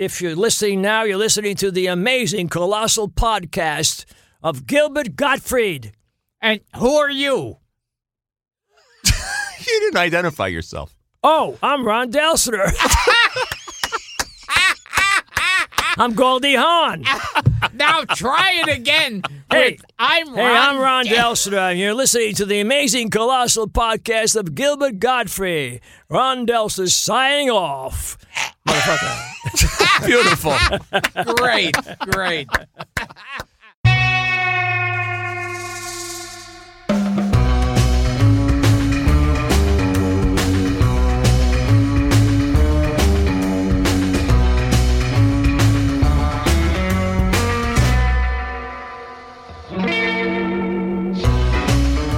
if you're listening now, you're listening to the amazing, colossal podcast of Gilbert Gottfried. And who are you? You didn't identify yourself. Oh, I'm Ron Delsener. I'm Goldie Hawn. Now try it again. Hey. with I'm Ron. Hey, I'm Ron Delsener, and you're listening to the amazing, colossal podcast of Gilbert Gottfried. Ron Delsener signing off. Motherfucker. Beautiful. Great, great.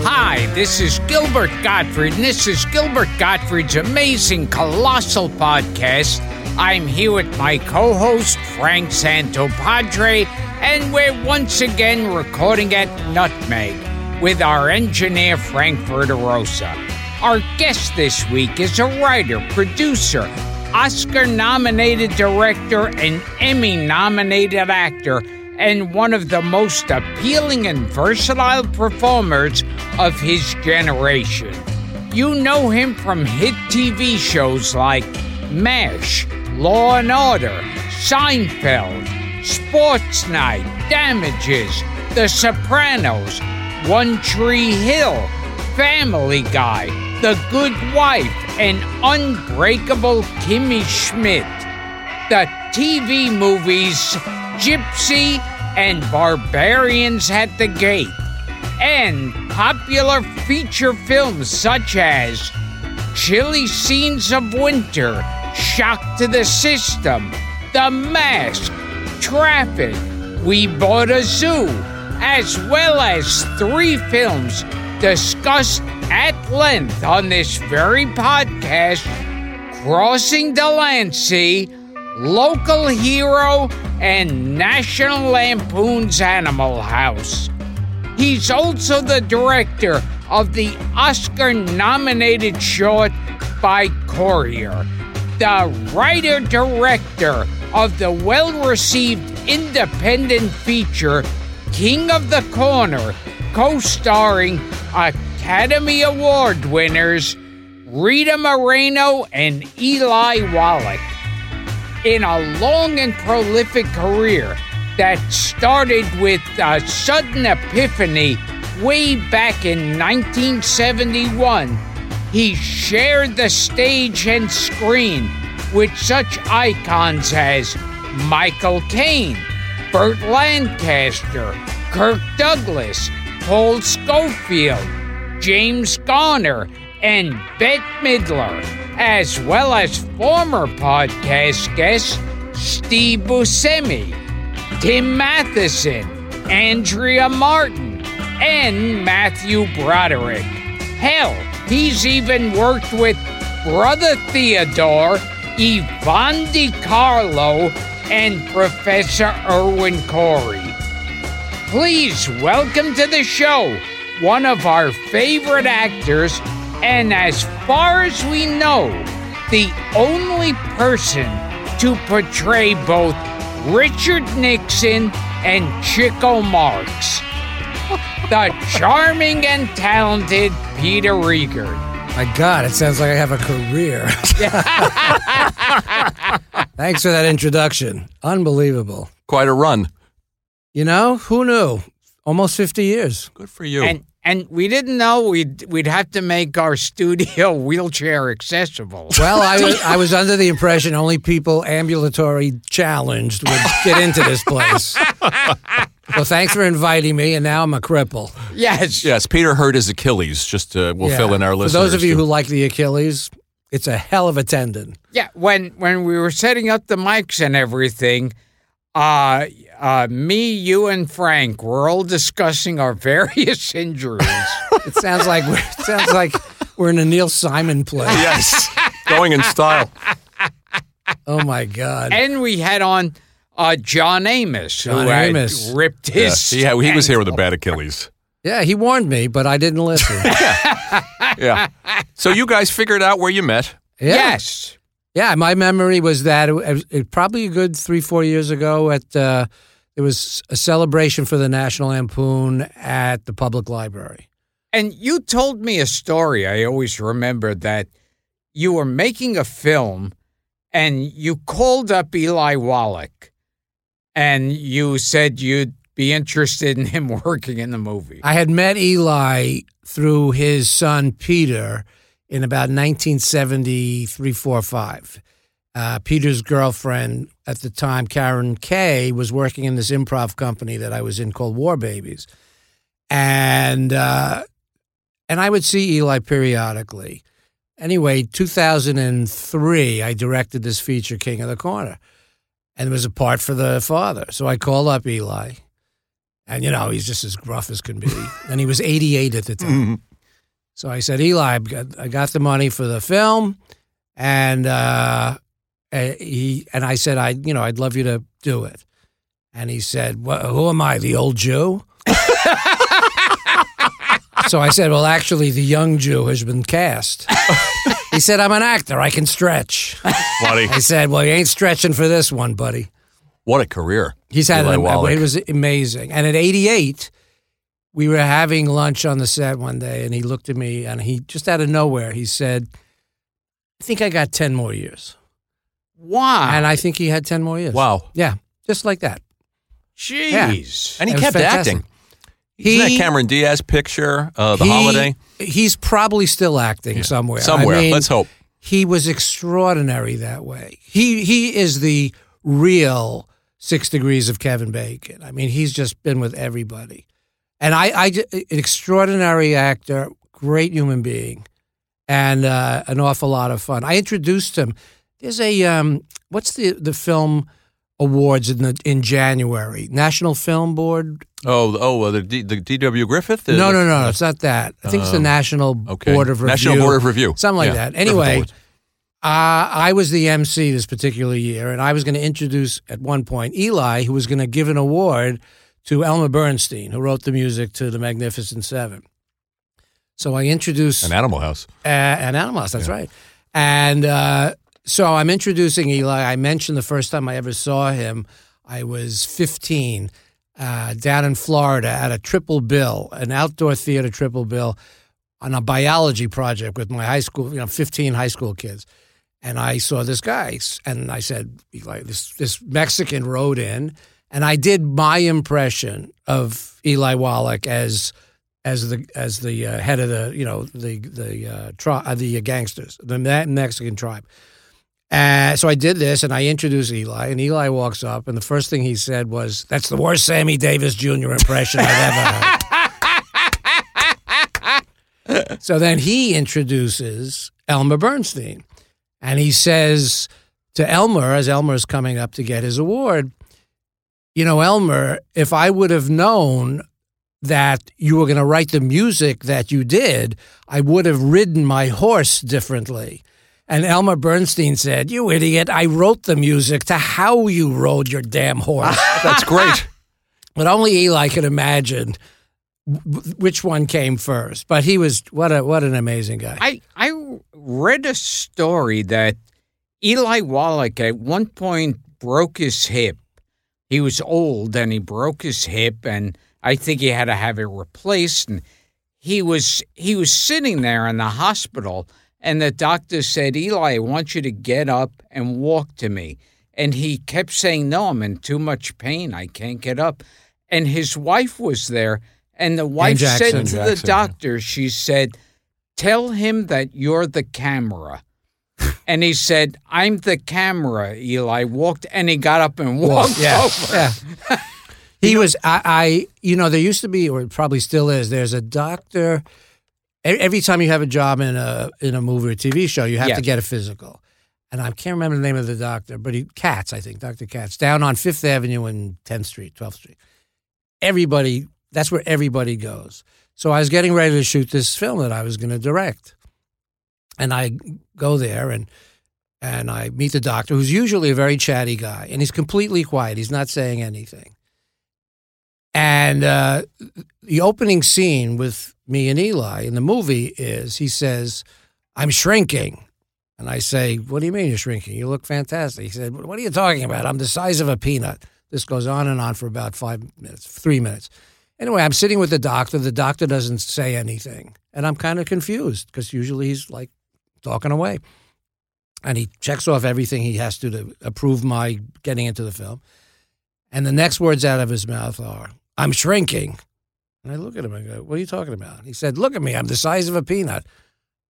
Hi, this is Gilbert Gottfried, and this is Gilbert Gottfried's amazing, colossal podcast. I'm here with my co host, Frank Santopadre, and we're once again recording at Nutmeg with our engineer, Frank Verderosa. Our guest this week is a writer, producer, Oscar nominated director, and Emmy nominated actor and one of the most appealing and versatile performers of his generation. You know him from hit TV shows like MASH, Law and Order, Seinfeld, Sports Night, Damages, The Sopranos, One Tree Hill, Family Guy, The Good Wife, and Unbreakable Kimmy Schmidt. The TV movies Gypsy and Barbarians at the Gate, and popular feature films such as Chilly Scenes of Winter, Shock to the System, The Mask, Traffic, We Bought a Zoo, as well as three films discussed at length on this very podcast Crossing Delancey, Local Hero, and National Lampoon's Animal House. He's also the director of the Oscar nominated short by Courier, the writer director of the well received independent feature King of the Corner, co starring Academy Award winners Rita Moreno and Eli Wallach. In a long and prolific career that started with a sudden epiphany way back in 1971, he shared the stage and screen with such icons as Michael Caine, Burt Lancaster, Kirk Douglas, Paul Scofield, James Garner, and Bette Midler, as well as former podcast guests Steve Buscemi, Tim Matheson, Andrea Martin, and Matthew Broderick. Hell, he's even worked with Brother Theodore, Yvonne De Carlo, and Professor Irwin Corey. Please welcome to the show one of our favorite actors, and as far as we know, the only person to portray both Richard Nixon and Chico Marx. The charming and talented Peter Riegert. My God, it sounds like I have a career. Thanks for that introduction. Unbelievable. Quite a run. You know, who knew? Almost 50 years. Good for you. And and we didn't know we'd we'd have to make our studio wheelchair accessible. Well, I, was- I was under the impression only people ambulatory challenged would get into this place. So thanks for inviting me, and now I'm a cripple. yes. yes, Peter hurt his Achilles. Just uh, we'll Yeah. fill in our list. For those of you too. who like the Achilles, it's a hell of a tendon. Yeah, when when we were setting up the mics and everything, uh, uh, me, you, and Frank were all discussing our various injuries. It sounds like we're, it sounds like we're in a Neil Simon play. yes, going in style. Oh my God! and we had on uh, John Amos, John who had Amos. ripped Yeah, his. he, he was here with a bad Achilles. Yeah, he warned me, but I didn't listen. Yeah. So you guys figured out where you met. Yeah. Yes. Yeah, my memory was that it, was- it probably a good three, four years ago. At uh, there was a celebration for the National Lampoon at the public library. And you told me a story. I always remember that you were making a film and you called up Eli Wallach and you said you'd be interested in him working in the movie. I had met Eli through his son Peter in about 1973, 4, 5. Uh, Peter's girlfriend at the time, Karen Kay, was working in this improv company that I was in called War Babies, and uh, and I would see Eli periodically. Anyway, 2003, I directed this feature, King of the Corner, and it was a part for the father. So I called up Eli. And, you know, he's just as gruff as can be. and he was 88 at the time. So I said, Eli, I've got, the money for the film. And uh, eh, he and I said, I, you know, I'd love you to do it. And he said, "Wha- Who am I, the old Jew? so I said, Well, actually, the young Jew has been cast. he said, I'm an actor. I can stretch. Buddy, I said, Well, you ain't stretching for this one, buddy. what a career. He's had Eli Wallach. it was amazing. And at 88, we were having lunch on the set one day, and he looked at me, and he just out of nowhere he said, "I think I got 10 more years." Wow. And I think he had 10 more years. Wow. Yeah, just like that. Jeez. And he It kept fantastic. acting. Isn't that Cameron Diaz picture, uh, The he- Holiday? He's probably still acting somewhere. I Somewhere. mean, Let's hope. he was extraordinary that way. He he is the real six degrees of Kevin Bacon. I mean, he's just been with everybody, and I, I an extraordinary actor, great human being, and uh, an awful lot of fun. I introduced him. There's a um, what's the the film awards in the in January National Film Board. Oh, oh, uh, the, D, the D.W. Griffith? Uh, No, no, no, it's not that. I think it's the National okay. Board of Review. National Board of Review. Something like Yeah, that. Anyway, uh, I was the MC this particular year, and I was going to introduce at one point Eli, who was going to give an award to Elmer Bernstein, who wrote the music to The Magnificent Seven. So I introduced An Animal House. uh, an House. that's right. And uh, so I'm introducing Eli. I mentioned the first time I ever saw him, I was 15 uh, down in Florida at a triple bill, an outdoor theater triple bill on a biology project with my high school, you know, 15 high school kids. And I saw this guy, and I said, Eli, this, this Mexican rode in, and I did my impression of Eli Wallach as as the as the uh, head of the you know the the uh, tri- uh, the gangsters, the Me- Mexican tribe. Uh, so I did this, and I introduced Eli, and Eli walks up, and the first thing he said was, "That's the worst Sammy Davis Jr. impression I've ever heard." so then he introduces Elmer Bernstein, and he says to Elmer, as Elmer is coming up to get his award, "You know, Elmer, if I would have known." that you were going to write the music that you did, I would have ridden my horse differently. And Elmer Bernstein said, You idiot, I wrote the music to how you rode your damn horse. That's great. but only Eli could imagine which one came first. But he was, what, a, what an amazing guy. I I read a story that Eli Wallach at one point broke his hip. He was old and he broke his hip and I think he had to have it replaced and he was he was sitting there in the hospital and the doctor said, "Eli, I want you to get up and walk to me." And he kept saying, "No, I'm in too much pain. I can't get up." And his wife was there and the wife Jackson. said to the Jackson, yeah. doctor, she said, Tell him that you're the camera. And he said, I'm the camera, Eli. Walked and he got up and walked yeah. over. yeah. He was, I, I, you know, there used to be, or probably still is, there's a doctor. Every time you have a job in a in a movie or TV show, you have Yes. to get a physical. And I can't remember the name of the doctor, but he Katz, I think, Dr. Katz, down on Fifth Avenue and 10th Street, 12th Street. Everybody, that's where everybody goes. So I was getting ready to shoot this film that I was going to direct, and I go there and and I meet the doctor, who's usually a very chatty guy, and he's completely quiet. He's not saying anything. And uh, the opening scene with me and Eli in the movie is he says, I'm shrinking. And I say, What do you mean you're shrinking? You look fantastic. He said, What are you talking about? I'm the size of a peanut. This goes on and on for about five minutes, three minutes. Anyway, I'm sitting with the doctor. The doctor doesn't say anything. And I'm kind of confused because usually he's like talking away. And he checks off everything he has to to approve my getting into the film. And the next words out of his mouth are, I'm shrinking. And I look at him and go, What are you talking about? He said, Look at me. I'm the size of a peanut.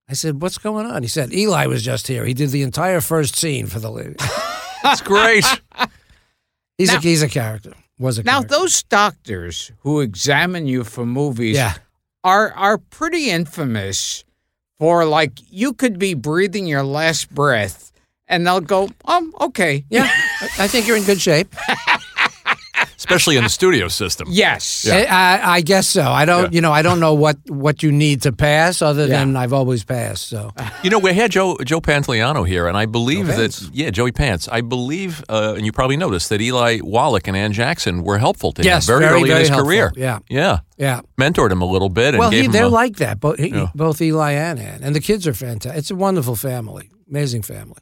I said, What's going on? He said, Eli was just here. He did the entire first scene for the lady. That's great. He's, Now- a, he's a character. Was a Now, character. those doctors who examine you for movies Yeah. are are pretty infamous for like you could be breathing your last breath and they'll go, um, okay. Yeah. I- I think you're in good shape. Especially in the studio system. Yes. I, I, I guess so. I don't, Yeah. you know, I don't know what, what you need to pass other Yeah. than I've always passed. So You know, we had Joe Joe Pantoliano here, and I believe Joe that Pants. yeah, Joey Pants. I believe, uh, and you probably noticed that Eli Wallach and Anne Jackson were helpful to Yes, him very, very, early very in his helpful. career. Yeah. yeah, yeah. mentored him a little bit and Well, gave he, they're a, like that. Both, he, Yeah. both Eli and Anne. And the kids are fantastic. It's a wonderful family. Amazing family.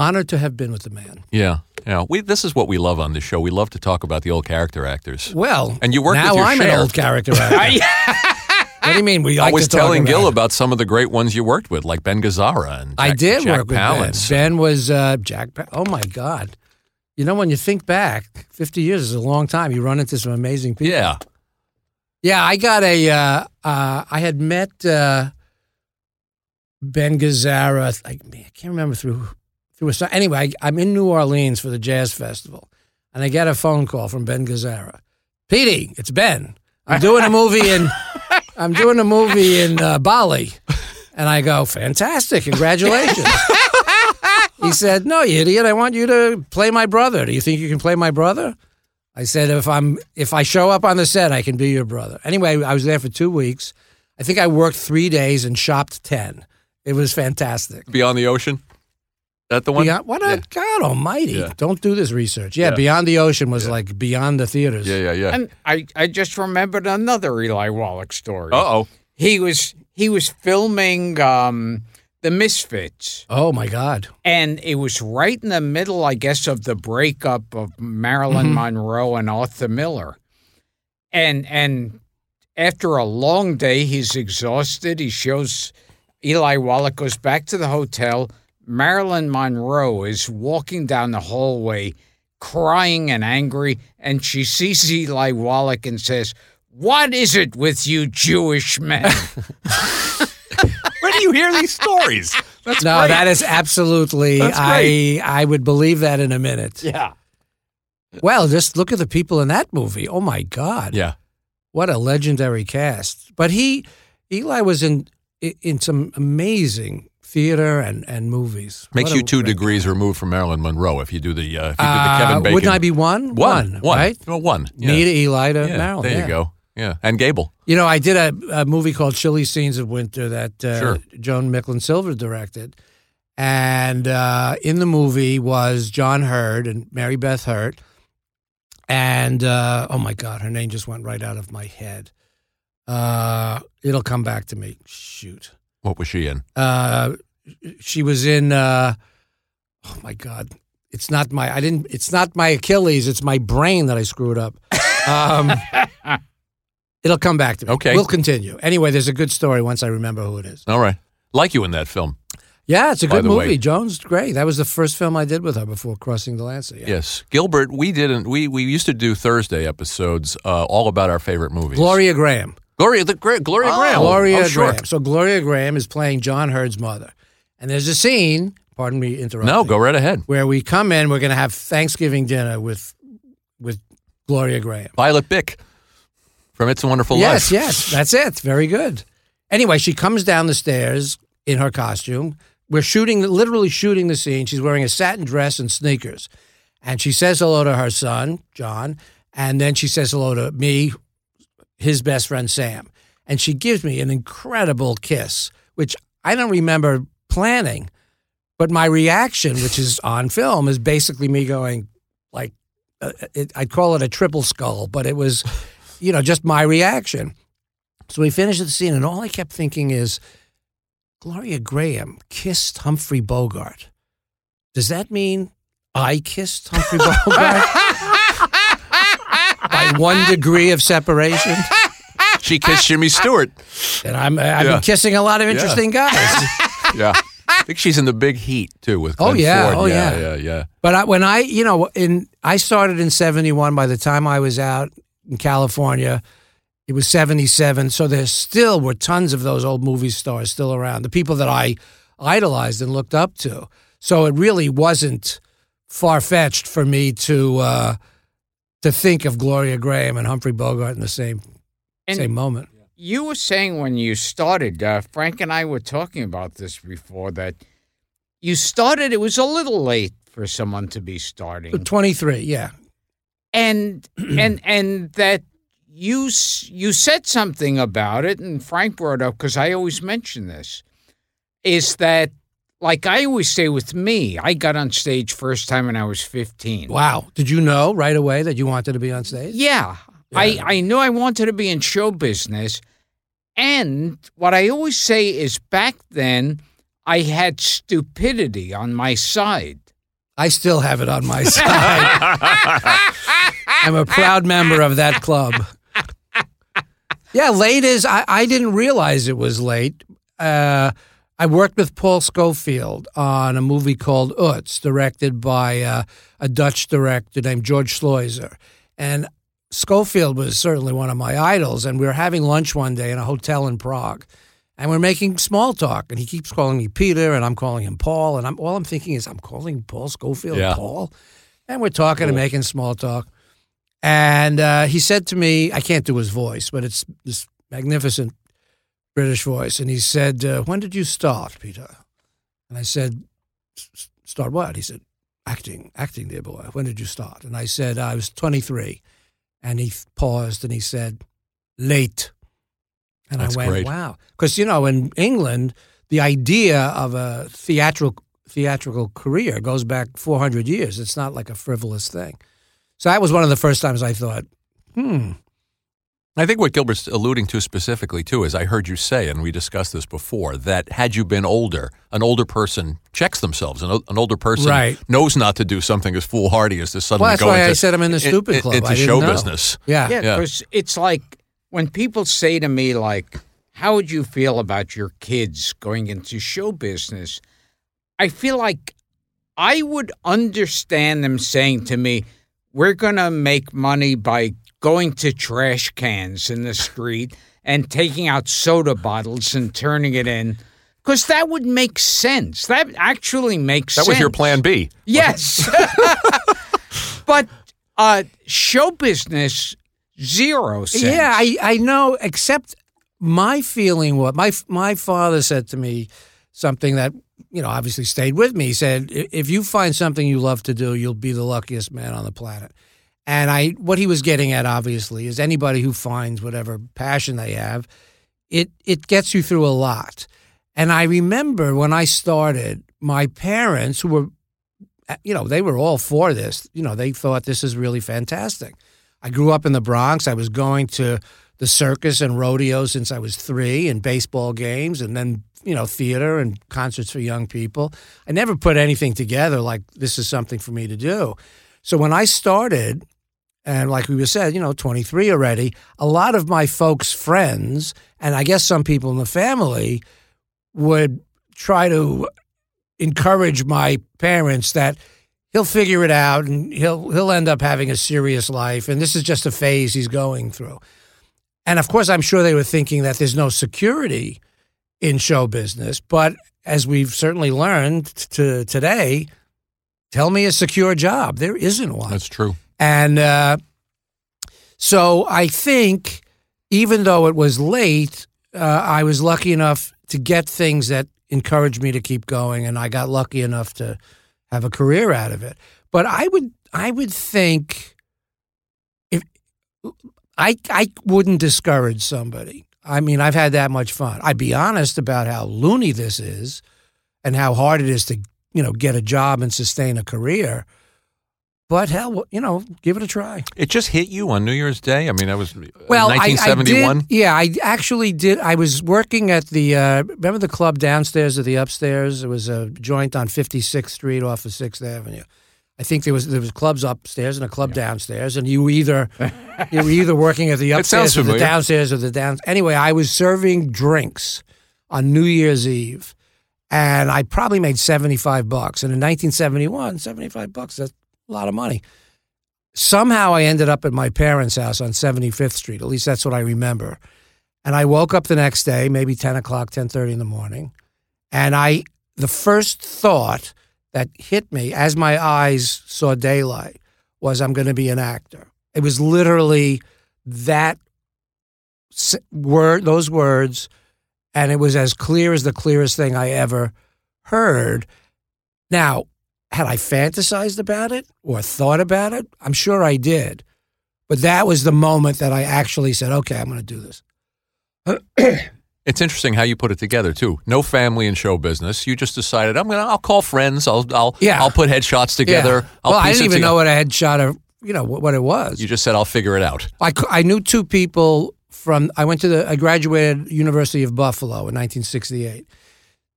Honored to have been with the man. yeah, yeah. We this is what we love on this show. We love to talk about the old character actors. Well, And you work now with I'm share. an old character actor. what do you mean? We like I was telling about Gil it. about some of the great ones you worked with, like Ben Gazzara and Jack, I did Jack work with Palance. Ben. Ben was uh, Jack. Pa- oh my God! You know when you think back, fifty years is a long time. You run into some amazing people. Yeah, Yeah, I got a. Uh, uh, I had met uh, Ben Gazzara. Man, I can't remember through through a. Anyway, I, I'm in New Orleans for the jazz festival, and I get a phone call from Ben Gazzara. Petey, it's Ben. I'm doing a movie in. I'm doing a movie in uh, Bali, and I go, fantastic, congratulations. he said, "No, you idiot. I want you to play my brother. Do you think you can play my brother?" I said, if I'm if I show up on the set, I can be your brother. Anyway, I was there for two weeks. I think I worked three days and shopped ten. It was fantastic. Beyond the Ocean. That the one? Beyond, what a Yeah. God Almighty! Yeah. Don't do this research. Yeah, Yeah. Beyond the Ocean was like beyond the theaters. Yeah, yeah, yeah. And I, I just remembered another Eli Wallach story. Uh oh. He was he was filming um, the Misfits, Oh my God! and it was right in the middle, I guess, of the breakup of Marilyn Mm-hmm. Monroe and Arthur Miller. And and after a long day, he's exhausted. He shows Eli Wallach goes back to the hotel. Marilyn Monroe is walking down the hallway, crying and angry, and she sees Eli Wallach and says, "What is it with you Jewish men?" Where do you hear these stories? That's No, great. that is absolutely. I. I would believe that in a minute. yeah. Well, just look at the people in that movie. Oh my God! Yeah. What a legendary cast. But he, Eli was in in some amazing theater and, and movies. Makes What you two degrees removed from Marilyn Monroe if you do the uh, if you do the Uh, Kevin Bacon. Wouldn't I be one? one? One, right? Well, one. Yeah. Me to Eli to yeah. Marilyn. There yeah. you go. Yeah, and Gable. You know, I did a, a movie called Chilly Scenes of Winter that uh, Sure. Joan Micklin Silver directed. And uh, in the movie was John Heard and Mary Beth Hurt. And uh, oh my God, her name just went right out of my head. Uh, it'll come back to me. Shoot. What was she in? Uh, she was in. Uh, oh my God, it's not my. I didn't. It's not my Achilles. It's my brain that I screwed up. Um, it'll come back to me. Okay. we'll continue. Anyway, there's a good story once I remember who it is. All right. Like you in that film. Yeah, it's a good the way- movie. Joan's great. That was the first film I did with her before crossing Delancey. Yeah. Yes. Gilbert, we didn't we we used to do Thursday episodes uh, all about our favorite movies. Gloria Grahame. Gloria the great Gloria oh. Grahame. Gloria oh, sure. Grahame. So Gloria Grahame is playing John Heard's mother, and there's a scene. Pardon me interrupting. No, go right ahead. where we come in. We're going to have Thanksgiving dinner with with Gloria Grahame. Violet Bick from It's a Wonderful yes, Life. Yes, yes, that's it. Very good. Anyway, she comes down the stairs in her costume. We're shooting, literally shooting the scene. She's wearing a satin dress and sneakers, and she says hello to her son John, and then she says hello to me, his best friend Sam, and she gives me an incredible kiss, which I don't remember planning, but my reaction, which is on film, is basically me going like, uh, it, I'd call it a triple skull, but it was, you know, just my reaction. So we finished the scene, and all I kept thinking is, Gloria Grahame kissed Humphrey Bogart. Does that mean I kissed Humphrey Bogart? One degree of separation? She kissed Jimmy Stewart. And I'm, I've Yeah. been kissing a lot of interesting guys. Yeah. I think she's in the big heat too with Oh, Glenn yeah. Ford. Oh, yeah, yeah. yeah, yeah. But I, when I, you know, in I started in '71. By the time I was out in California, it was '77. So there still were tons of those old movie stars still around. The people that I idolized and looked up to. So it really wasn't far fetched for me to uh, to think of Gloria Grahame and Humphrey Bogart in the same And- same moment. You were saying when you started, uh, Frank and I were talking about this before, that you started, it was a little late for someone to be starting. Twenty three, yeah. and and and that you you said something about it, and Frank brought up because I always mention this, is that like I always say with me, I got on stage first time when I was fifteen. Wow. Did you know right away that you wanted to be on stage? Yeah, I I knew I wanted to be in show business, and what I always say is back then I had stupidity on my side. I still have it on my side. I'm a proud member of that club. Yeah, late is, I, I didn't realize it was late. Uh, I worked with Paul Scofield on a movie called Utz, directed by uh, a Dutch director named George Sluizer. And Scofield was certainly one of my idols. And we were having lunch one day in a hotel in Prague. And we're making small talk. And he keeps calling me Peter, and I'm calling him Paul. And I'm, all I'm thinking is, I'm calling Paul Scofield Yeah. Paul. And we're talking and making small talk. And uh, he said to me, I can't do his voice, but it's this magnificent British voice. And he said, uh, When did you start, Peter? And I said, "S- s- Start what? He said, Acting, acting, dear boy. When did you start? And I said, I was 23. And he paused and he said, Late. And That's I went, great. Wow. Because, you know, in England, the idea of a theatrical theatrical career goes back 400 years. It's not like a frivolous thing. So that was one of the first times I thought, hmm, I think what Gilbert's alluding to specifically too is I heard you say, and we discussed this before, that had you been older, an older person checks themselves. An, an older person Right. knows not to do something as foolhardy as to suddenly Well, that's go why into, I said I'm in the stupid in- club. into show know. business. yeah. Yeah, Yeah. it's like when people say to me, like, how would you feel about your kids going into show business? I feel like I would understand them saying to me, we're going to make money by going to trash cans in the street and taking out soda bottles and turning it in. Because that would make sense. That actually makes That sense. That was your plan B. Yes. but uh, show business, zero sense. Yeah, I, I know, except my feeling what my my father said to me something that, you know, obviously stayed with me. He said, if you find something you love to do, you'll be the luckiest man on the planet. And I what he was getting at obviously is anybody who finds whatever passion they have, it it gets you through a lot. And I remember when I started, my parents who were eh, you know, they were all for this. You know, they thought this is really fantastic. I grew up in the Bronx. I was going to the circus and rodeo since I was three, and baseball games, and then you know theater and concerts for young people. I never put anything together like this is something for me to do. So when I started, and like we were said, you know, 23 already, a lot of my folks' friends, and I guess some people in the family, would try to encourage my parents that he'll figure it out and he'll he'll end up having a serious life and this is just a phase he's going through. And of course I'm sure they were thinking that there's no security in show business, but as we've certainly learned to today, tell me a secure job. There isn't one. That's true. And uh, so I think, even though it was late, uh, I was lucky enough to get things that encouraged me to keep going, and I got lucky enough to have a career out of it. But I would, I would think, if I, I wouldn't discourage somebody. I mean, I've had that much fun. I'd be honest about how loony this is, and how hard it is to, you know, get a job and sustain a career. But hell, you know, give it a try. It just hit you on New Year's Day. I mean, that was Well, I- I 1971. did- yeah, I actually did. I was working at the uh, remember the club downstairs or the upstairs. It was a joint on 56th Street off of Sixth Avenue. I think there was there was clubs upstairs and a club downstairs, and you were either you were either working at the upstairs or the downstairs or the down. Anyway, I was serving drinks on New Year's Eve, and I probably made 75 bucks. And in 1971, 75 bucks that's a lot of money somehow I ended up at my parents' house on 75th Street. At least that's what I remember. And I woke up the next day, maybe 10 o'clock, 10.30 in the morning. And I, the first thought that hit me as my eyes saw daylight was I'm going to be an actor. It was literally that word, those words, and it was as clear as the clearest thing I ever heard. Now, had I fantasized about it or thought about it? I'm sure I did. But that was the moment that I actually said, okay, I'm going to do this. It's interesting how you put it together too. No family in show business. You just decided I'm gonna. I'll call friends. I'll. I'll. Yeah. I'll put headshots together. Yeah. I'll well, I didn't even together. know what a headshot of, you know, what, what it was. You just said I'll figure it out. I, I knew two people from, I went to the, I graduated University of Buffalo in 1968.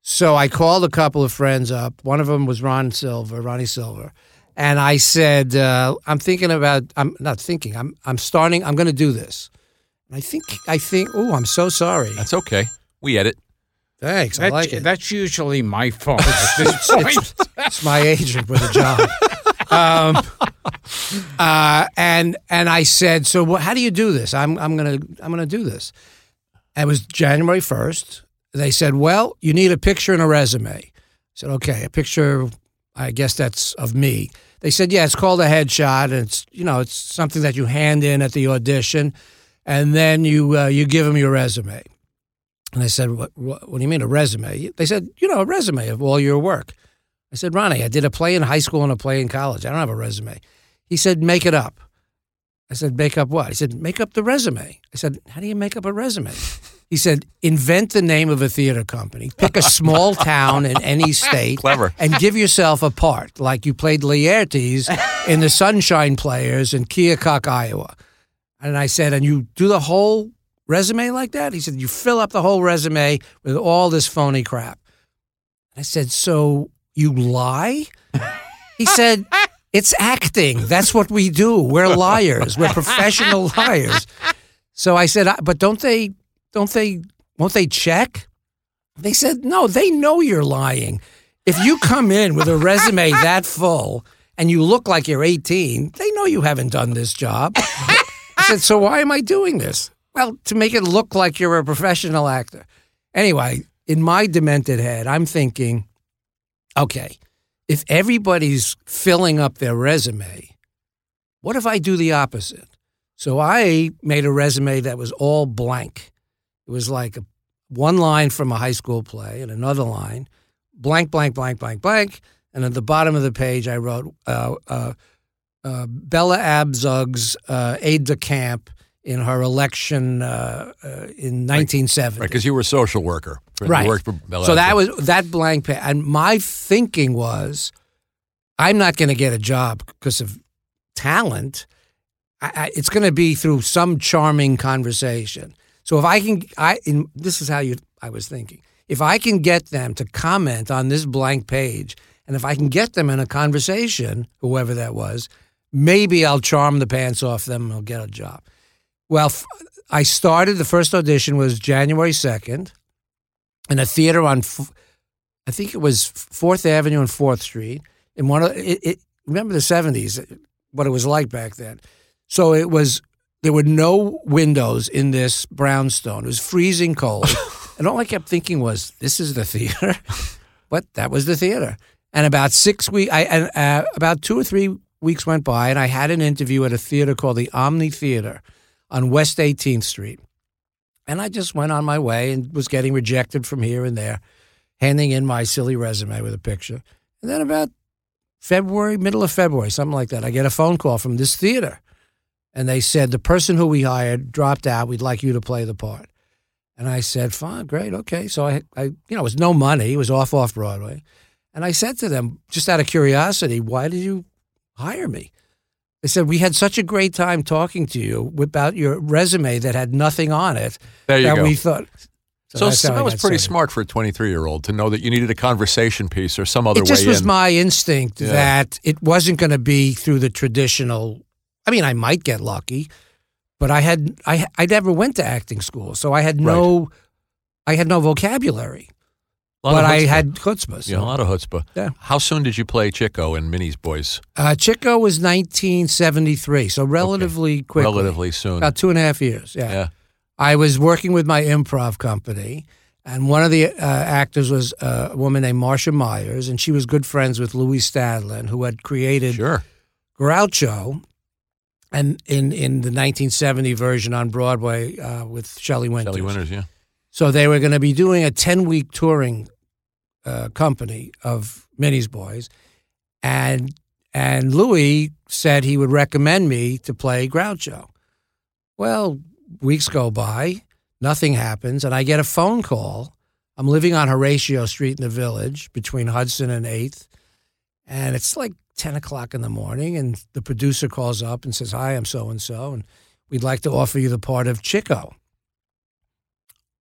So I called a couple of friends up. One of them was Ron Silver, Ronnie Silver. And I said, uh, I'm thinking about, I'm not thinking, I'm, I'm starting, I'm going to do this. And I think, I think, oh, I'm so sorry. That's okay. We edit. Thanks. I like it. that's usually my fault at this point. It's my agent with a job. um, uh, and and I said, so what, how do you do this? I'm I'm gonna I'm gonna do this. It was January first. They said, well, you need a picture and a resume. I said, okay, a picture. I guess that's of me. They said, yeah, it's called a headshot, and it's you know it's something that you hand in at the audition, and then you uh, you give them your resume. And I said, what, what, what do you mean a resume? They said, you know, a resume of all your work. I said, Ronnie, I did a play in high school and a play in college. I don't have a resume. He said, make it up. I said, make up what? He said, make up the resume. I said, how do you make up a resume? He said, invent the name of a theater company, pick a small town in any state, Clever. and give yourself a part, like you played Laertes in the Sunshine Players in Keokuk, Iowa. And I said, and you do the whole resume like that? He said, you fill up the whole resume with all this phony crap. I said, so you lie? He said, it's acting. That's what we do. We're liars. We're professional liars. So I said, but don't they, don't they, won't they check? They said, no, they know you're lying. If you come in with a resume that full and you look like you're 18, they know you haven't done this job. I said, so why am I doing this? Well, to make it look like you're a professional actor. Anyway, in my demented head, I'm thinking, okay, if everybody's filling up their resume, what if I do the opposite? So I made a resume that was all blank. It was like a, one line from a high school play and another line, blank, blank, blank, blank, blank. And at the bottom of the page, I wrote uh, uh, uh, Bella Abzug's uh, aide de camp in her election uh, uh, in 1970. Right, because you were a social worker. You Right. worked for Bella So that was that blank page. And my thinking was, I'm not going to get a job because of talent. I, I, it's going to be through some charming conversation. So if I can, I in, this is how you. I was thinking, if I can get them to comment on this blank page, and if I can get them in a conversation, whoever that was, maybe I'll charm the pants off them and I'll get a job. Well, I started. The first audition was January second in a theater on, I think it was Fourth Avenue and Fourth Street. In one of it, it remember the seventies, what it was like back then. So it was there were no windows in this brownstone. It was freezing cold, and all I kept thinking was, "This is the theater," but that was the theater. And about six weeks, I and uh, about two or three weeks went by, and I had an interview at a theater called the Omni Theater on West 18th Street. And I just went on my way and was getting rejected from here and there, handing in my silly resume with a picture. And then about February, middle of February, something like that, I get a phone call from this theater. And they said, the person who we hired dropped out. We'd like you to play the part. And I said, fine, great, okay. So I, I you know, it was no money. It was off off Broadway. And I said to them, just out of curiosity, why did you hire me? They said we had such a great time talking to you about your resume that had nothing on it. There you that go. we thought. So, that's how I that was pretty started. smart for a 23 year old to know that you needed a conversation piece or some other It just way was in. my instinct Yeah. that it wasn't going to be through the traditional. I mean, I might get lucky, but I had I I never went to acting school, so I had no I had no vocabulary, A lot of but I had chutzpah. yeah, a lot of chutzpah. Yeah. How soon did you play Chico and Minnie's Boys? Uh, Chico was 1973, so relatively quickly, Relatively soon. about two and a half years. Yeah. yeah. I was working with my improv company, and one of the uh, actors was uh, a woman named Marcia Myers, and she was good friends with Lewis Stadlen, who had created Sure. Groucho, and in in the 1970 version on Broadway uh, with Shelley Winters. Shelley Winters, yeah. So they were going to be doing a 10 week touring uh, company of Minnie's Boys, and and Lewis said he would recommend me to play Groucho. Well, weeks go by, nothing happens, and I get a phone call. I'm living on Horatio Street in the village between Hudson and 8th, and it's like 10 o'clock in the morning, and the producer calls up and says, Hi, I'm so and so, and we'd like to offer you the part of Chico.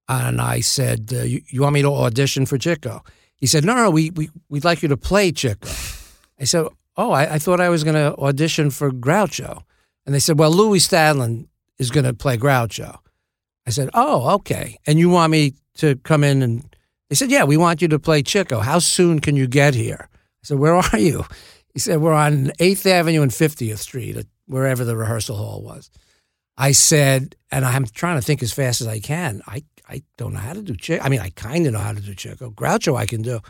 And I said, uh, you, you want me to audition for Chico? He said, No, no, we, we, we'd like you to play Chico. I said, Oh, I, I thought I was going to audition for Groucho. And they said, Well, Lewis Stadlen is going to play Groucho. I said, Oh, okay. And you want me to come in and they said, Yeah, we want you to play Chico. How soon can you get here? I said, Where are you? He said, We're on 8th Avenue and 50th Street, wherever the rehearsal hall was. I said, and I'm trying to think as fast as I can. I, I don't know how to do Chico. I mean, I kind of know how to do Chico. Groucho, I can do.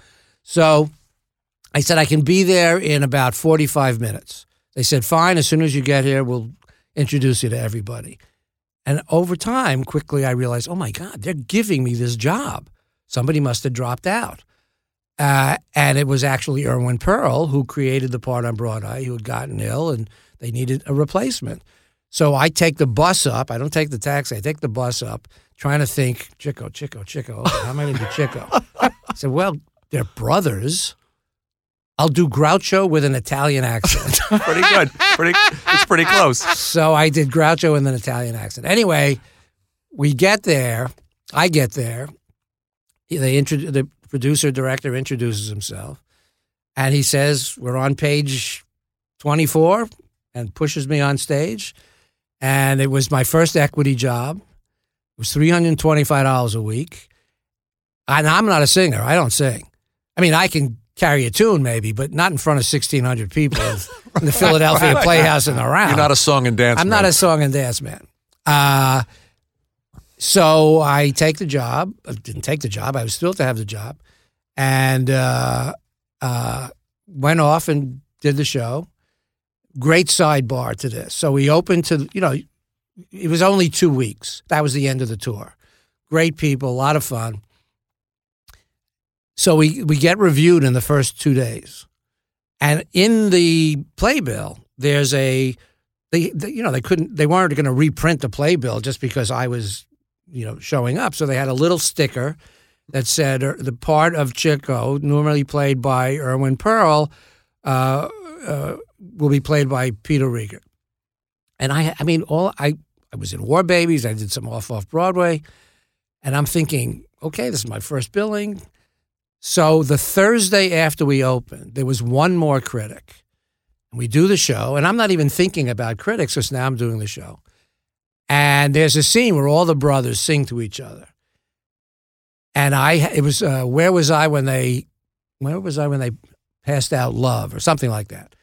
So I said, I can be there in about 45 minutes. They said, fine, as soon as you get here, we'll introduce you to everybody. And over time, quickly, I realized, oh my God, they're giving me this job. Somebody must have dropped out. Uh, and it was actually Irwin Pearl who created the part on Broadway, who had gotten ill, and they needed a replacement. So I take the bus up. I don't take the taxi. I take the bus up, trying to think, Chico, Chico, Chico. How am I going to do Chico? I said, well, they're brothers. I'll do Groucho with an Italian accent. Pretty good. Pretty. It's pretty close. so I did Groucho with an Italian accent. Anyway, we get there. I get there. They intro- the producer director introduces himself, and he says, "We're on page twenty-four," and pushes me on stage. And it was my first equity job. It was three hundred twenty-five dollars a week. And I'm not a singer. I don't sing. I mean, I can carry a tune maybe, but not in front of sixteen hundred people in the Philadelphia Playhouse and around. You're not a song and dance. I'm not a song and dance man. Uh, so I take the job. I didn't take the job. I was still to have the job, and uh, uh, went off and did the show. Great sidebar to this. So we opened to you know, it was only two weeks. That was the end of the tour. Great people, a lot of fun. So we we get reviewed in the first two days, and in the playbill there's a they, they you know they couldn't they weren't going to reprint the playbill just because I was you know showing up. So they had a little sticker that said uh, the part of Chico normally played by Irwin Pearl uh, uh, will be played by Peter Riegert and I I mean all I I was in War Babies. I did some off off Broadway. And I'm thinking okay this is my first billing. So the Thursday after we opened there was one more critic. We do the show, and I'm not even thinking about critics because now I'm doing the show. And there's a scene where all the brothers sing to each other. And I, it was, uh, where was I when they, where was I when they passed out love or something like that?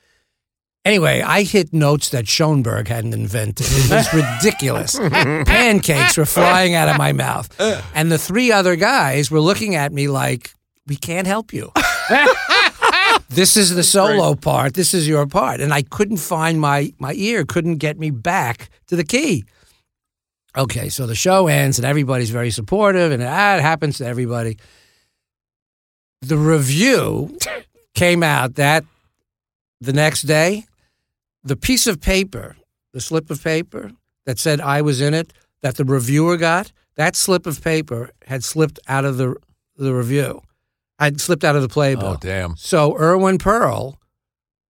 Anyway, I hit notes that Schoenberg hadn't invented. It was ridiculous. Pancakes were flying out of my mouth. And the three other guys were looking at me like, we can't help you. this is the solo part. This is your part. And I couldn't find my my ear, couldn't get me back to the key. Okay, so the show ends and everybody's very supportive, and ah, it happens to everybody. The review came out that the next day, the piece of paper, the slip of paper that said I was in it, that the reviewer got, that slip of paper had slipped out of the the review. I'd slipped out of the playbill. Oh damn. So Irwin Pearl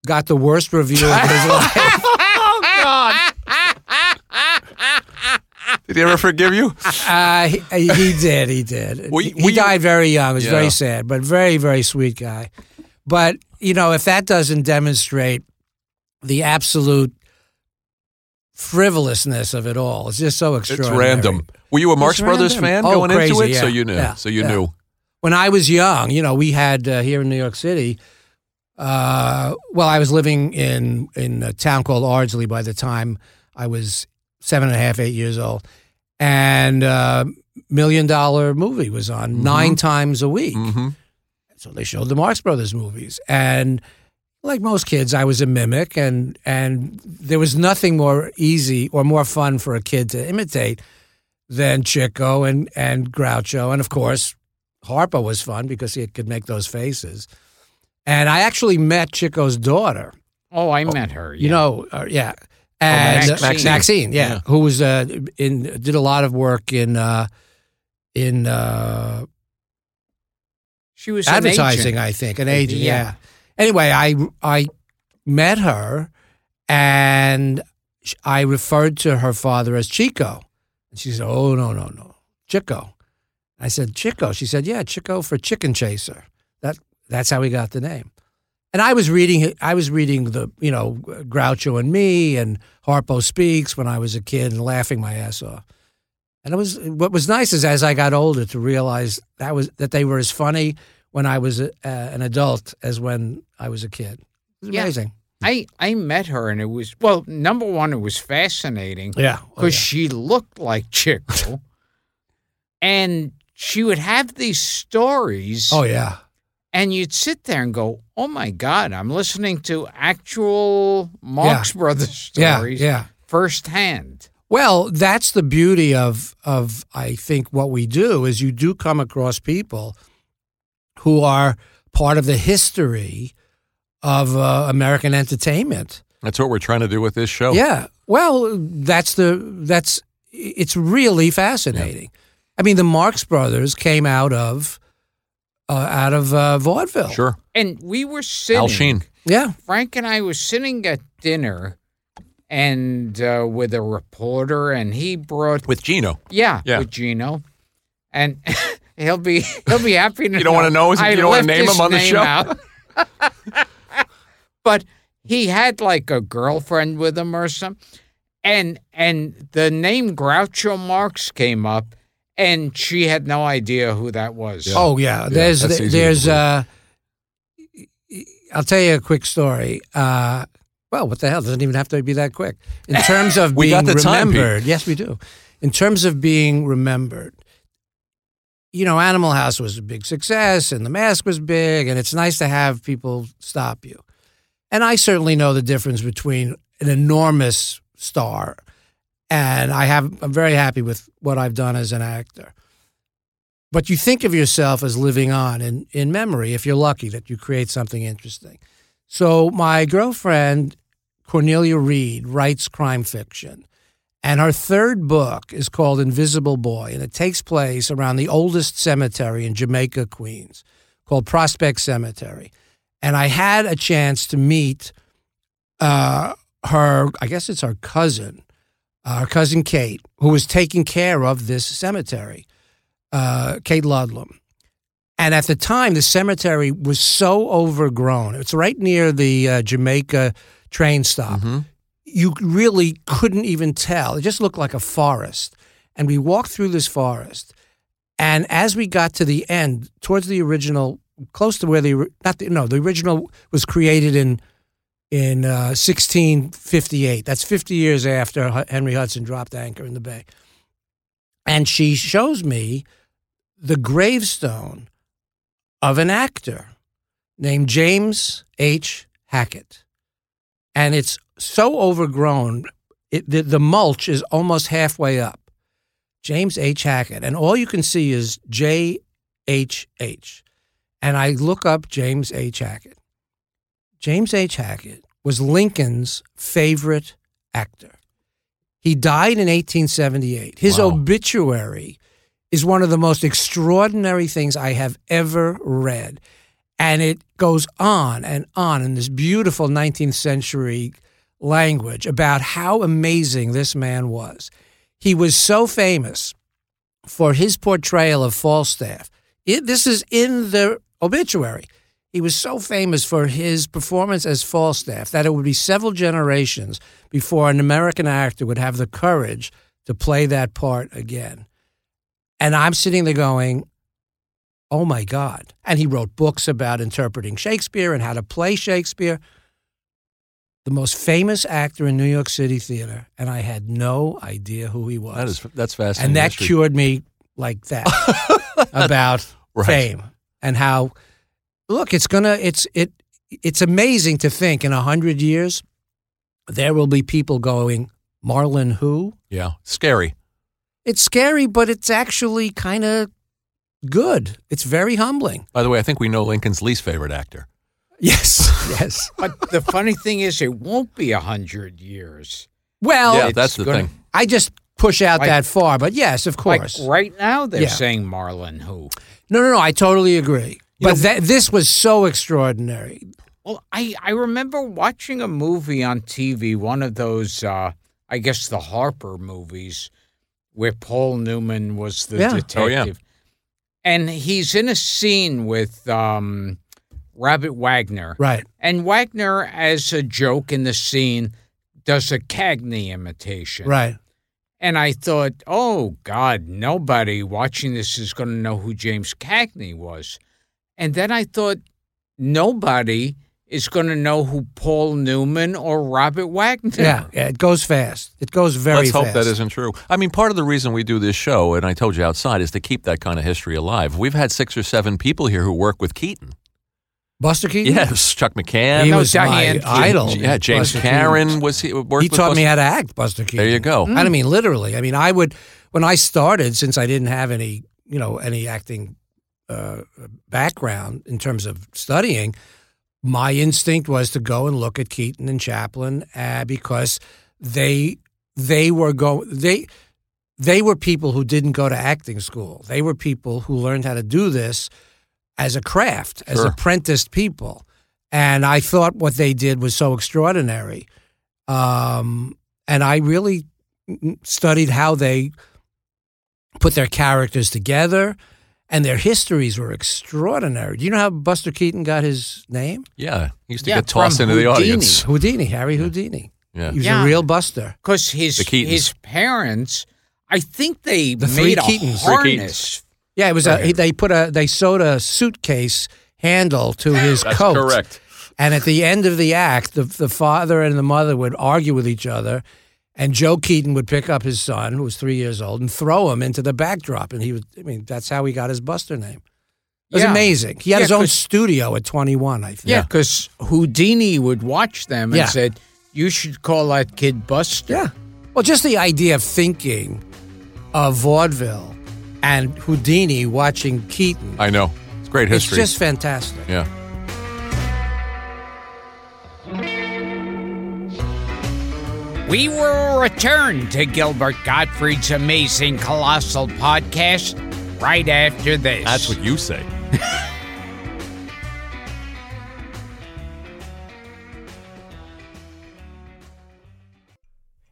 got the worst review of his life. He ever forgive you? Uh, he, he did. He did. Were he you- died very young. It was Yeah. very sad, but very, very sweet guy. But you know, if that doesn't demonstrate the absolute frivolousness of it all, it's just so extraordinary. It's random. Were you a Marx Brothers fan Oh, going into crazy, it? So you knew. Yeah, So you yeah. knew. When I was young, you know, we had uh, here in New York City. Uh, well, I was living in in a town called Ardsley by the time I was seven and a half, eight years old, and uh, Million Dollar Movie was on nine times a week. hmm So they showed the Marx Brothers movies, and like most kids, I was a mimic, and and there was nothing more easy or more fun for a kid to imitate than Chico and and Groucho, and of course, Harpo was fun because he could make those faces. And I actually met Chico's daughter. Oh, I met her. You know, uh, yeah, and Maxine. uh, Maxine, yeah, Yeah. who was uh, in did a lot of work in uh, in uh, she was an advertising. I think, an agent. Yeah. Yeah. Anyway, I I met her, and I referred to her father as Chico, and she said, "Oh no, no, no, Chico." I said, "Chico." She said, "Yeah, Chico for Chicken Chaser." That that's how we got the name. And I was reading I was reading the you know Groucho and Me and Harpo Speaks when I was a kid and laughing my ass off. And it was what was nice is as I got older to realize that was that they were as funny when I was a, uh, an adult as when I was a kid. It was Yeah. amazing. I I met her and it was well, number one, it was fascinating Yeah. because she looked like Chico, and she would have these stories. oh yeah. and you'd sit there and go, "Oh my God, I'm listening to actual Marx Brothers Yeah. stories Yeah. firsthand." Well, that's the beauty of of I think what we do is you do come across people who are part of the history of uh, American entertainment. That's what we're trying to do with this show. Yeah. Well, that's the that's it's really fascinating. I mean, the Marx Brothers came out of uh, out of uh, vaudeville. Sure. And we were sitting. Al Shean. Yeah. Frank and I were sitting at dinner, and uh, with a reporter, and he brought With Gino. yeah, Yeah. with Gino, and he'll be he'll be happy to. You don't wanna know his- you don't wanna name him on the show? out. but he had like a girlfriend with him or something, and and the name Groucho Marx came up, and she had no idea who that was. Oh yeah. There's that's easy to there's uh I'll tell you a quick story. Uh well, what the hell? Doesn't even have to be that quick. In terms of We being got the time, remembered. yes, we do. In terms of being remembered. You know, Animal House was a big success and the mask was big and it's nice to have people stop you. And I certainly know the difference between an enormous star and I have I'm very happy with what I've done as an actor. But you think of yourself as living on in, in memory if you're lucky that you create something interesting. So my girlfriend Cornelia Read writes crime fiction. And her third book is called Invisible Boy, and it takes place around the oldest cemetery in Jamaica, Queens, called Prospect Cemetery. And I had a chance to meet uh, her, I guess it's her cousin, her cousin Kate, who was taking care of this cemetery, uh, Kate Ludlam. And at the time, the cemetery was so overgrown. It's right near the uh, Jamaica train stop. Mhm. You really couldn't even tell. It just looked like a forest. And we walked through this forest. And as we got to the end, towards the original, close to where the not the, no, the original was created in in uh, 1658. That's 50 years after Henry Hudson dropped anchor in the bay. And she shows me the gravestone of an actor named James H. Hackett. And it's so overgrown, it, the, the mulch is almost halfway up. James H. Hackett. And all you can see is J. H. H. And I look up James H. Hackett. James H. Hackett was Lincoln's favorite actor. He died in 1878. His Wow. obituary is one of the most extraordinary things I have ever read. And it goes on and on in this beautiful 19th century language about how amazing this man was. he was so famous for his portrayal of Falstaff. It, this is in the obituary. He was so famous for his performance as Falstaff that it would be several generations before an American actor would have the courage to play that part again. And I'm sitting there going, oh my God. And he wrote books about interpreting Shakespeare and how to play Shakespeare. The most famous actor in New York City theater, and I had no idea who he was. That is that's fascinating. and that history. cured me like that about Right. fame and how look it's gonna it's it it's amazing to think in a hundred years there will be people going marlon who Yeah, scary. it's scary but it's actually kind of good it's very humbling By the way, I think we know Lincoln's least favorite actor. yes yes But the funny thing is, it won't be a hundred years. well yeah, that's the gonna- thing. i just push out Like- that far but yes of course Like right now, they're Yeah. saying Marlon Who. no no no i totally agree but that, this was so extraordinary Well, I, I remember watching a movie on TV, one of those, uh, I guess, the Harper movies, where Paul Newman was the Yeah. detective. Oh, yeah. And he's in a scene with um, Robert Wagner. right And Wagner, as a joke in the scene, does a Cagney imitation. right And I thought, oh, God, nobody watching this is going to know who James Cagney was. And then I thought, nobody is going to know who Paul Newman or Robert Wagner. Yeah, yeah, it goes fast. It goes very Let's fast. hope that isn't true. I mean, part of the reason we do this show, and I told you outside, is to keep that kind of history alive. We've had six or seven people here who work with Keaton. Buster Keaton. Yes, Chuck McCann. he No, was Diane my Keaton. idol. yeah, James Buster Karen Keaton. was he worked with. He with taught me how to act, Buster Keaton. There you go. I don't mean literally. I mean, I would when I started, since I didn't have any, you know, any acting uh, background in terms of studying. My instinct was to go and look at Keaton and Chaplin uh, because they they were go they they were people who didn't go to acting school. They were people who learned how to do this as a craft, as apprenticed people. And I thought what they did was so extraordinary. Um, and I really studied how they put their characters together, and their histories were extraordinary. Do you know how Buster Keaton got his name? Yeah, he used to Yeah, get tossed from into the audience. Houdini, Harry Houdini. Yeah. He was Yeah. a real buster. Because his, his parents, I think they The three made a Keatons. Three harness. Yeah, it was. A, he, they put a they sewed a suitcase handle to his That's coat. correct. And at the end of the act, the the father and the mother would argue with each other, and Joe Keaton would pick up his son, who was three years old, and throw him into the backdrop. And he was. I mean, that's how he got his Buster name. It was Yeah. amazing. He had Yeah, his own studio at 21, I think. Yeah, because Houdini would watch them and Yeah. said, you should call that kid Buster. Yeah. Well, just the idea of thinking of vaudeville and Houdini watching Keaton. I know. It's great history. It's history. just fantastic. yeah. We will return to Gilbert Gottfried's amazing colossal podcast right after this. That's what you say.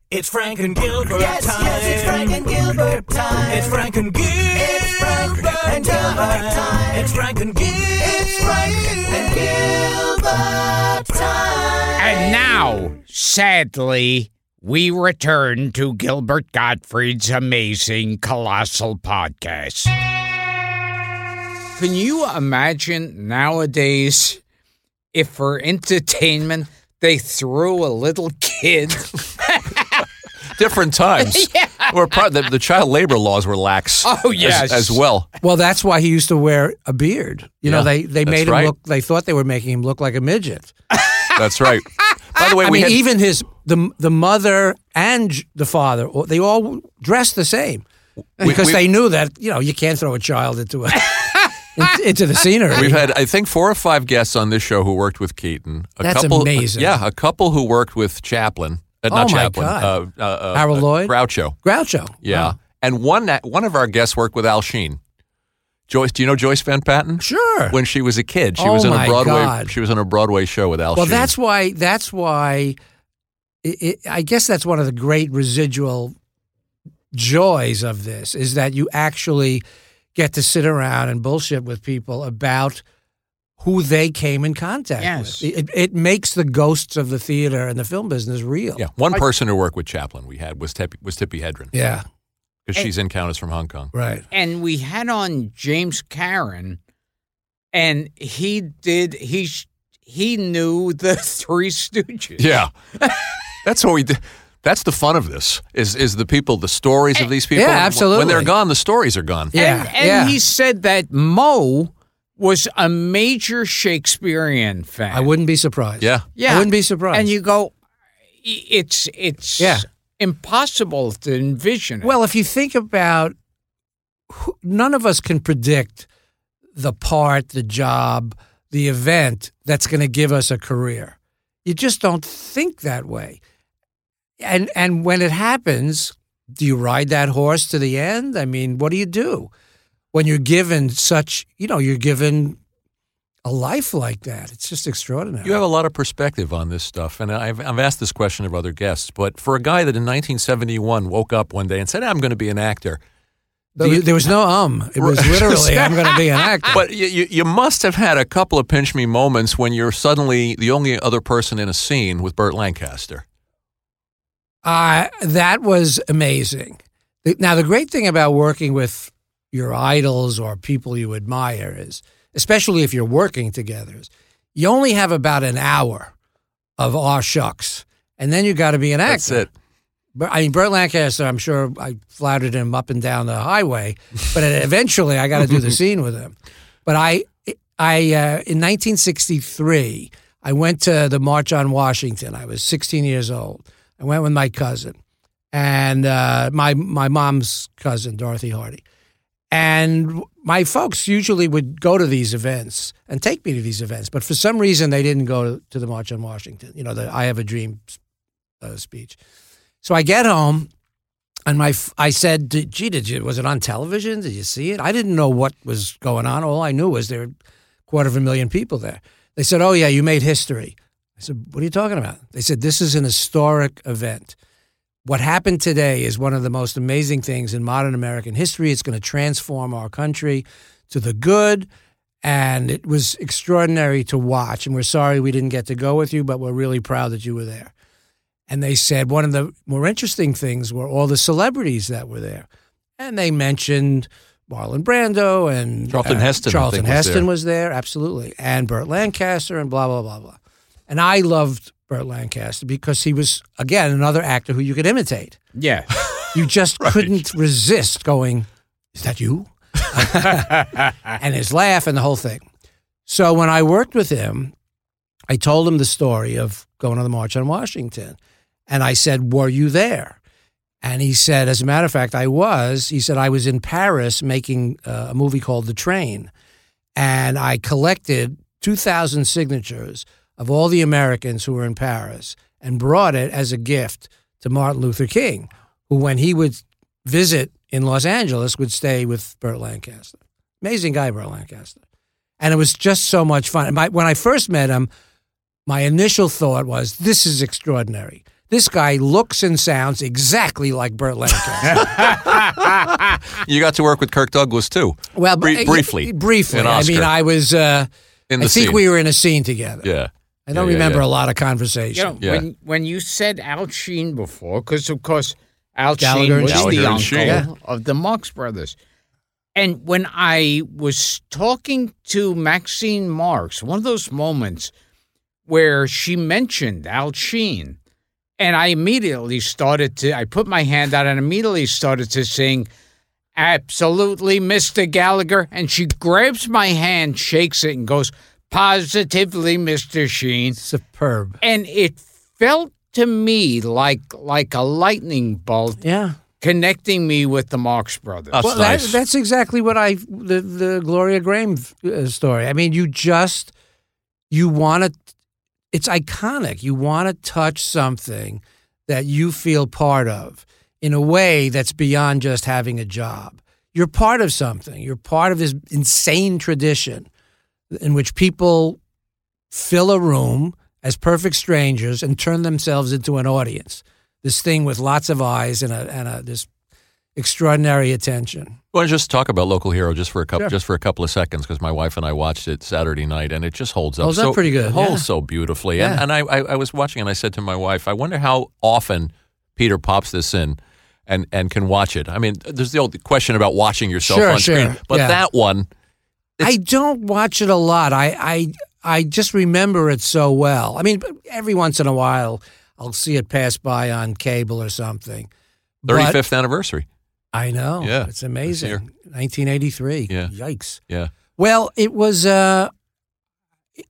It's Frank and Gilbert Yes, time. yes, it's Frank and Gilbert time. It's Frank and Gilbert. It's Frank and Gilbert time. It's Frank and Gilbert. It's Frank and Gilbert time. And now, sadly, we return to Gilbert Gottfried's amazing colossal podcast. Can you imagine nowadays if for entertainment they threw a little kid? Different times. Where pro- the, the child labor laws were lax. Oh, yes. as, well. Well, that's why he used to wear a beard. You know, they, they made him right. look, they thought they were making him look like a midget. That's right. By the way, I we mean, had, even his, the, the mother and the father, they all dressed the same because we- they knew that, you know, you can't throw a child into a, into the scenery. We've had, I think, four or five guests on this show who worked with Keaton. A That's couple, amazing. Yeah, a couple who worked with Chaplin. Uh, Oh, not my Chaplin. God. Uh, uh, uh, Harold uh, Lloyd? Groucho. Groucho. Yeah. Wow. And one one of our guests worked with Al Shean. Joyce, do you know Joyce Van Patten? Sure. When she was a kid, she Oh, was in a Broadway. God. She was in a Broadway show with Al Shean. Well, Shean. that's why. That's why. It, it, I guess that's one of the great residual joys of this is that you actually get to sit around and bullshit with people about who they came in contact Yes. with. It, it makes the ghosts of the theater and the film business real. Yeah, one person who worked with Chaplin we had was Tippi, was Tippi Hedren Yeah, because she's in Countess from Hong Kong. right. and we had on James Karen, and he did he sh- he knew the Three Stooges. Yeah, that's what we did. That's the fun of this is is the people, the stories of eh, these people. Yeah, When- When they're gone, the stories are gone. Yeah, and, and yeah. he said that Moe was a major Shakespearean fan. I wouldn't be surprised. Yeah. Yeah, I wouldn't be surprised. And you go, it's it's Yeah. impossible to envision. It. Well, if you think about, none of us can predict the part, the job, the event that's going to give us a career. You just don't think that way. And and when it happens, do you ride that horse to the end? I mean, what do you do when you're given such, you know, you're given a life like that? It's just extraordinary. You have a lot of perspective on this stuff, and I've, I've asked this question of other guests. But for a guy that in 1971 woke up one day and said, "I'm going to be an actor," there, was- there was no um. It was literally, I'm going to be an actor. but you, you, you must have had a couple of pinch me moments when you're suddenly the only other person in a scene with Burt Lancaster. Uh, that was amazing. Now, the great thing about working with your idols or people you admire is, especially if you're working together, is you only have about an hour of aw shucks, and then you got to be an actor. That's it. But I mean, Burt Lancaster, I'm sure I flattered him up and down the highway, but eventually I got to do the scene with him. But I, I uh, in 1963, I went to the March on Washington. I was 16 years old. I went with my cousin and uh, my my mom's cousin, Dorothy Hardy. And my folks usually would go to these events and take me to these events, but for some reason they didn't go to the March on Washington. You know, the I Have a Dream uh, speech. So I get home, and my I said, "Gee, did you? Was it on television? Did you see it?" I didn't know what was going on. All I knew was there were a quarter of a million people there. They said, "Oh yeah, you made history." I said, "What are you talking about?" They said, "This is an historic event. What happened today is one of the most amazing things in modern American history. It's going to transform our country to the good." And it was extraordinary to watch. And we're sorry we didn't get to go with you, but we're really proud that you were there. And they said one of the more interesting things were all the celebrities that were there. And they mentioned Marlon Brando and uh, Charlton Heston, I Charlton was Heston there. was there, absolutely. And Burt Lancaster and blah, blah, blah, blah. And I loved Burt Lancaster because he was, again, another actor who you could imitate. yeah, You just couldn't resist going, Is that you? and his laugh and the whole thing. So when I worked with him, I told him the story of going on the March on Washington. And I said, Were you there? And he said, As a matter of fact, I was. He said, I was in Paris making uh, a movie called The Train. And I collected 2,000 signatures of all the Americans who were in Paris and brought it as a gift to Martin Luther King, who, when he would visit in Los Angeles, would stay with Burt Lancaster. Amazing guy, Burt Lancaster. And it was just so much fun. And my, when I first met him, my initial thought was, this is extraordinary. This guy looks and sounds exactly like Burt Lancaster. You got to work with Kirk Douglas too. well, Bri- but- briefly, Briefly. I mean, I was, uh, In I think scene. we were in a scene together. Yeah. I don't Yeah, yeah, remember yeah. a lot of you conversation. know Yeah. when when you said Al Shean before, because of course Al Gallagher Shean was Shean. the Gallagher uncle Shean. Of the Marx Brothers. And when I was talking to Maxine Marx, one of those moments where she mentioned Al Shean, and I immediately started to, I put my hand out and immediately started to sing, Absolutely, Mr. Gallagher. And she grabs my hand, shakes it, and goes, Positively, Mr. Shean. Superb. And it felt to me like like a lightning bolt Yeah. connecting me with the Marx Brothers. That's well, nice. that, that's exactly what I the the Gloria Graham uh, story. I mean, you just you want to. It's iconic. You want to touch something that you feel part of in a way that's beyond just having a job. You're part of something. You're part of this insane tradition in which people fill a room as perfect strangers and turn themselves into an audience. This thing with lots of eyes and a and a this extraordinary attention. Well, just talk about local hero just for a couple Sure. just for a couple of seconds because my wife and I watched it Saturday night and it just holds up Holds up so pretty good, holds yeah. so beautifully. Yeah. And, and I, I I was watching and I said to my wife, I wonder how often Peter pops this in and and can watch it. I mean, there's the old question about watching yourself Sure, on screen, but yeah. that one, I don't watch it a lot. I, I I just remember it so well. I mean, every once in a while I'll see it pass by on cable or something. Thirty fifth anniversary. I know. Yeah, It's amazing. 1983. Yeah. Yikes. Yeah, Well, it was uh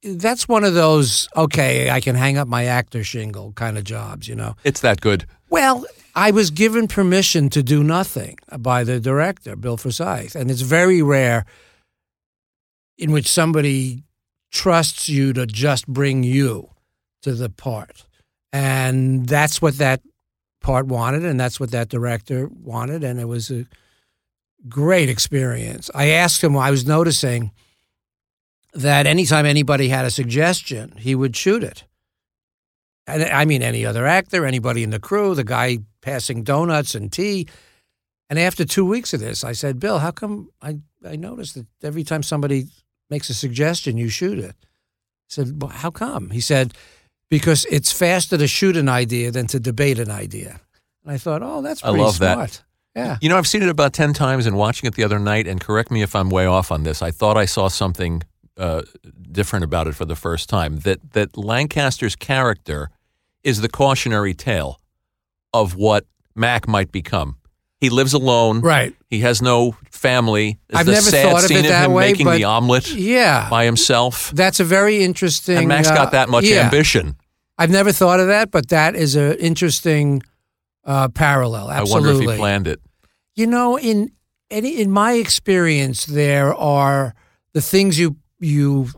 that's one of those okay, I can hang up my actor shingle kind of jobs, you know. it's that good. Well, I was given permission to do nothing by the director, Bill Forsyth, and it's very rare in which somebody trusts you to just bring you to the part. And that's what that part wanted, and that's what that director wanted, and it was a great experience. I asked him, I was noticing that anytime anybody had a suggestion, he would shoot it. And I mean, any other actor, anybody in the crew, the guy passing donuts and tea. And after two weeks of this, I said, Bill, how come I, I noticed that every time somebody makes a suggestion, you shoot it? I said, well, how come? He said, because it's faster to shoot an idea than to debate an idea. And I thought, oh, that's I pretty love that. Yeah. You know, I've seen it about 10 times and watching it the other night, and correct me if I'm way off on this. I thought I saw something uh, different about it for the first time. That, that Lancaster's character is the cautionary tale of what Mac might become. He lives alone. Right. He has no family. There's I've the never sad thought of scene it that him way, making but the omelet Yeah. by himself. That's a very interesting. And Mac's uh, got that much yeah. ambition. I've never thought of that, but that is an interesting uh, parallel. I Absolutely. wonder if he planned it. You know, in any in my experience, there are the things you you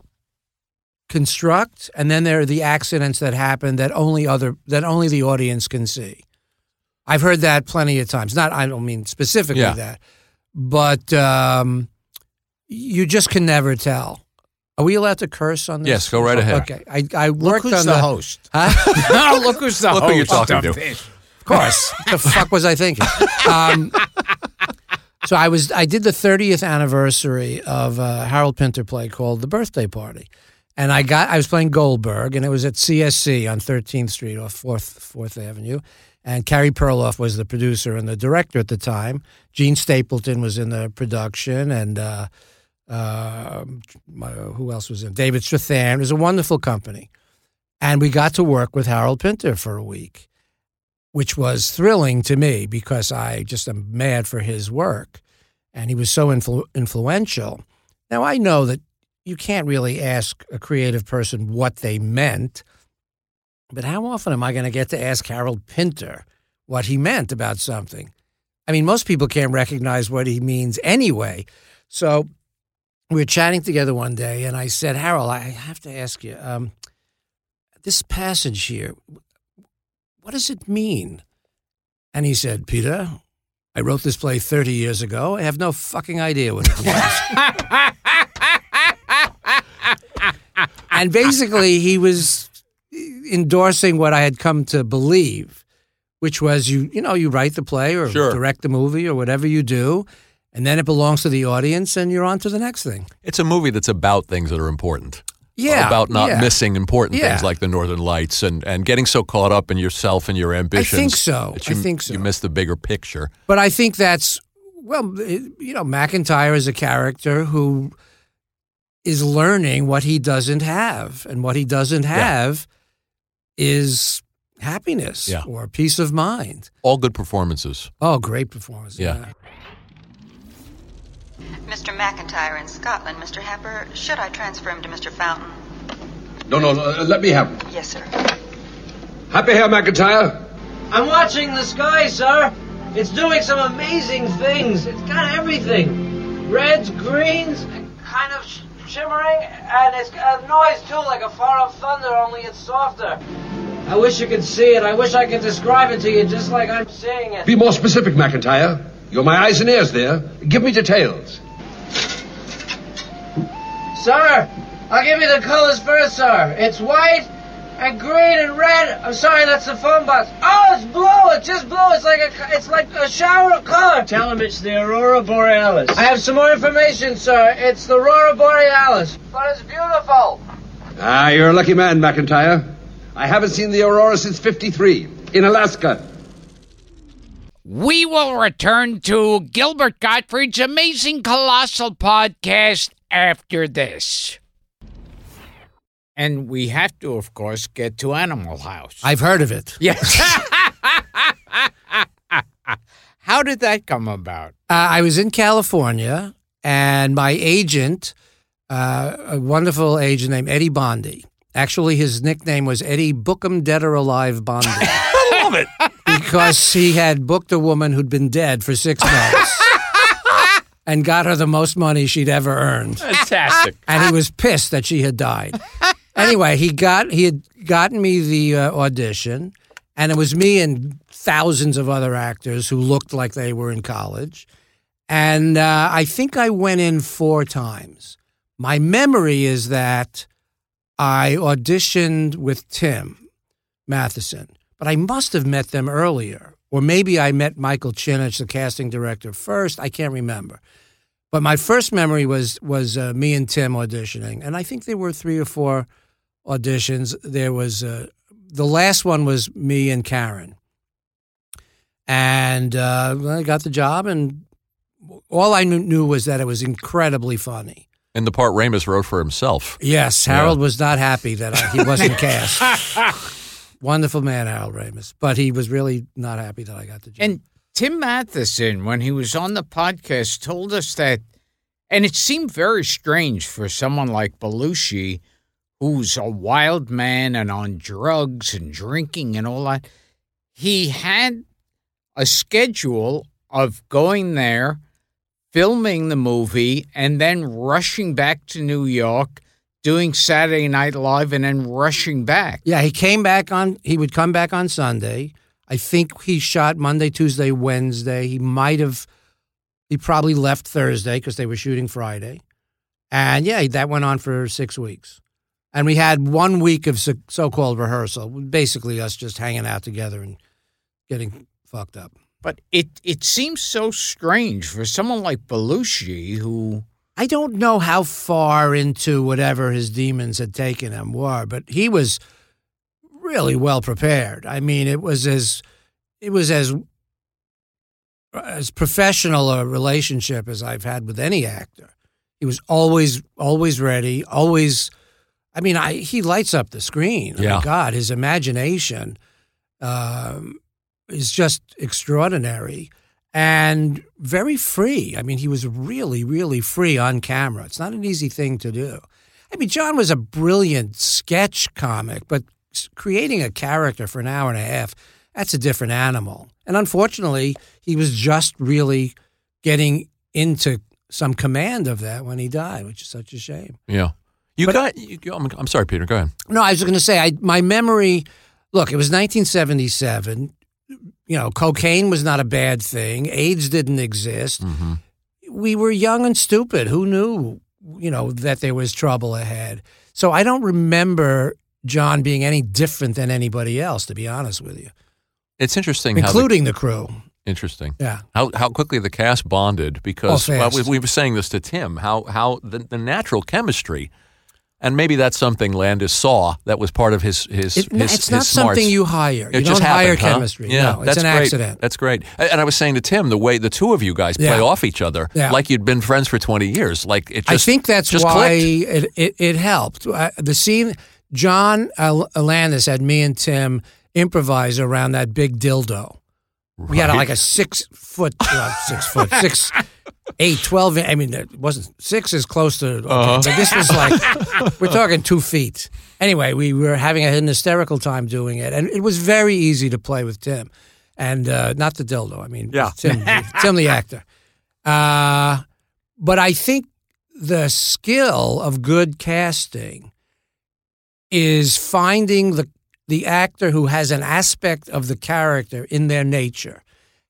construct, and then there are the accidents that happen that only other that only the audience can see. I've heard that plenty of times. Not I don't mean specifically Yeah. that, but um, you just can never tell. Are we allowed to curse on this? Yes, go right ahead. Okay, I I Look worked who's on the, the host. Huh? look who's the Look host. who you're talking of to. this. Of course. what the fuck was I thinking? Um, so I was I did the 30th anniversary of a Harold Pinter play called The Birthday Party. And I got I was playing Goldberg and it was at CSC on 13th Street off 4th 4th Avenue. And Carey Perloff was the producer and the director at the time. Jean Stapleton was in the production and uh, uh, who else was in? David Strathairn. It was a wonderful company. And we got to work with Harold Pinter for a week which was thrilling to me because I just am mad for his work. And he was so influ- influential. Now, I know that you can't really ask a creative person what they meant, but how often am I going to get to ask Harold Pinter what he meant about something? I mean, most people can't recognize what he means anyway. So we were chatting together one day, and I said, Harold, I have to ask you um, this passage here, what does it mean? And he said, Peter, I wrote this play 30 years ago. I have no fucking idea what it means. and basically, he was endorsing what I had come to believe, which was you, you know, you write the play or Sure. direct the movie or whatever you do, and then it belongs to the audience, and you're on to the next thing. It's a movie that's about things that are important. Yeah, About not yeah. missing important things like the Northern Lights and, and getting so caught up in yourself and your ambitions. I think so. that I you, think so. You miss the bigger picture. But I think that's well, you know, McIntyre is a character who is learning what he doesn't have, and what he doesn't have is happiness Yeah. or peace of mind. All good performances. Oh, great performance! Yeah. Mr. McIntyre in Scotland, Mr. Happer. Should I transfer him to Mr. Fountain? No, no, uh, let me have him. Yes, sir. Happy here, McIntyre. I'm watching the sky, sir. It's doing some amazing things. It's got everything. Reds, greens, kind of sh- shimmering, and it's got a noise too, like a far-off thunder, only it's softer. I wish you could see it. I wish I could describe it to you just like I'm seeing it. Be more specific, McIntyre. You're my eyes and ears there. Give me details. Sir, I'll give you the colors first, sir. It's white, and green and red. I'm sorry, that's the phone box. Oh, it's blue. It's just blue. It's like a, it's like a shower of color. Tell him it's the Aurora Borealis. I have some more information, sir. It's the Aurora Borealis, but it's beautiful. Ah, you're a lucky man, McIntyre. I haven't seen the aurora since 53 in Alaska. We will return to Gilbert Gottfried's amazing colossal podcast after this. And we have to, of course, get to Animal House. I've heard of it. yes. How did that come about? Uh, I was in California, and my agent, uh, a wonderful agent named Eddie Bondi. Actually, his nickname was Eddie Bookham Dead or Alive Bondi. I love it. because he had booked a woman who'd been dead for six months and got her the most money she'd ever earned. Fantastic. And he was pissed that she had died. Anyway, he got he had gotten me the uh, audition, and it was me and thousands of other actors who looked like they were in college. And uh, I think I went in four times. My memory is that I auditioned with Tim Matheson, but I must have met them earlier. Or maybe I met Michael Chinich, the casting director, first. I can't remember. But my first memory was was uh, me and Tim auditioning, and I think there were three or four auditions. There was uh, the last one was me and Karen, and uh, I got the job, and all I knew, knew was that it was incredibly funny. And the part Ramis wrote for himself. Yes, Harold was not happy that I, he wasn't cast. Wonderful man, Harold Ramis, but he was really not happy that I got the job. And Tim Matheson, when he was on the podcast, told us that, and it seemed very strange for someone like Belushi, who's a wild man and on drugs and drinking and all that. He had a schedule of going there, filming the movie, and then rushing back to New York, doing Saturday Night Live, and then rushing back. Yeah, he came back on. He would come back on Sunday. I think he shot Monday, Tuesday, Wednesday. He might have. He probably left Thursday because they were shooting Friday, and yeah, that went on for six weeks. And we had one week of so- so-called rehearsal, basically us just hanging out together and getting fucked up. But it, it seems so strange for someone like Belushi, who I don't know how far into whatever his demons had taken him were, but he was really well prepared. I mean, it was as it was as as professional a relationship as I've had with any actor. He was always always ready, always. I mean, I he lights up the screen. Oh Yeah. my God, his imagination um, is just extraordinary and very free. I mean, he was really, really free on camera. It's not an easy thing to do. I mean, John was a brilliant sketch comic, but creating a character for an hour and a half, that's a different animal. And unfortunately, he was just really getting into some command of that when he died, which is such a shame. Yeah. You But- got. You, I'm, I'm sorry, Peter. Go ahead. No, I was going to say, I, my memory. Look, it was 1977. You know, cocaine was not a bad thing. AIDS didn't exist. Mm-hmm. We were young and stupid. Who knew? You know that there was trouble ahead. So I don't remember John being any different than anybody else. To be honest with you, It's interesting including the crew. Interesting. Yeah. How how quickly the cast bonded because Oh, well, we, we were saying this to Tim how how the, the natural chemistry, and maybe that's something Landis saw that was part of his his. It- his it's his not smarts. something you hire. It you just don't hire huh? chemistry. Yeah, no, it's that's an great. accident. That's great. And I was saying to Tim the way the two of you guys play Yeah. off each other, Yeah. like you'd been friends for twenty years. Like it. Just, I think that's just why it, it, it helped. The scene, John Al- Alandis had me and Tim improvise around that big dildo. We had like a six foot, uh, six foot, six, eight, 12. I mean, it wasn't six is close to, okay, Uh-huh. but this was like, we're talking two feet. Anyway, we were having an hysterical time doing it, and it was very easy to play with Tim. And uh, not the dildo, I mean, Yeah. Tim, Tim the actor. Uh, but I think the skill of good casting is finding the the actor who has an aspect of the character in their nature.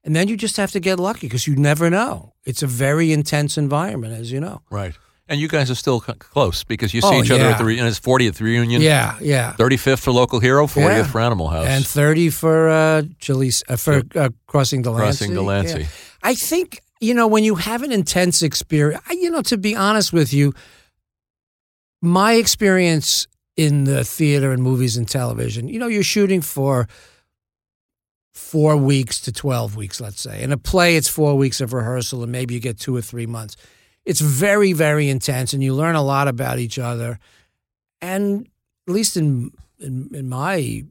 And then you just have to get lucky because you never know. It's a very intense environment, as you know. Right. And you guys are still c- close because you see Oh, each other yeah. at the reunion. It's 40th reunion. Yeah, yeah. 35th for Local Hero, 40th Yeah. for Animal House. And 30 for uh, Chili's, uh, for uh, Crossing Delancey. Crossing Delancey. Yeah. I think, you know, when you have an intense experience, you know, to be honest with you, my experience in the theater and movies and television, you know, you're shooting for four weeks to 12 weeks, let's say. In a play, it's four weeks of rehearsal and maybe you get two or three months. It's very, very intense and you learn a lot about each other. And at least in, in, in my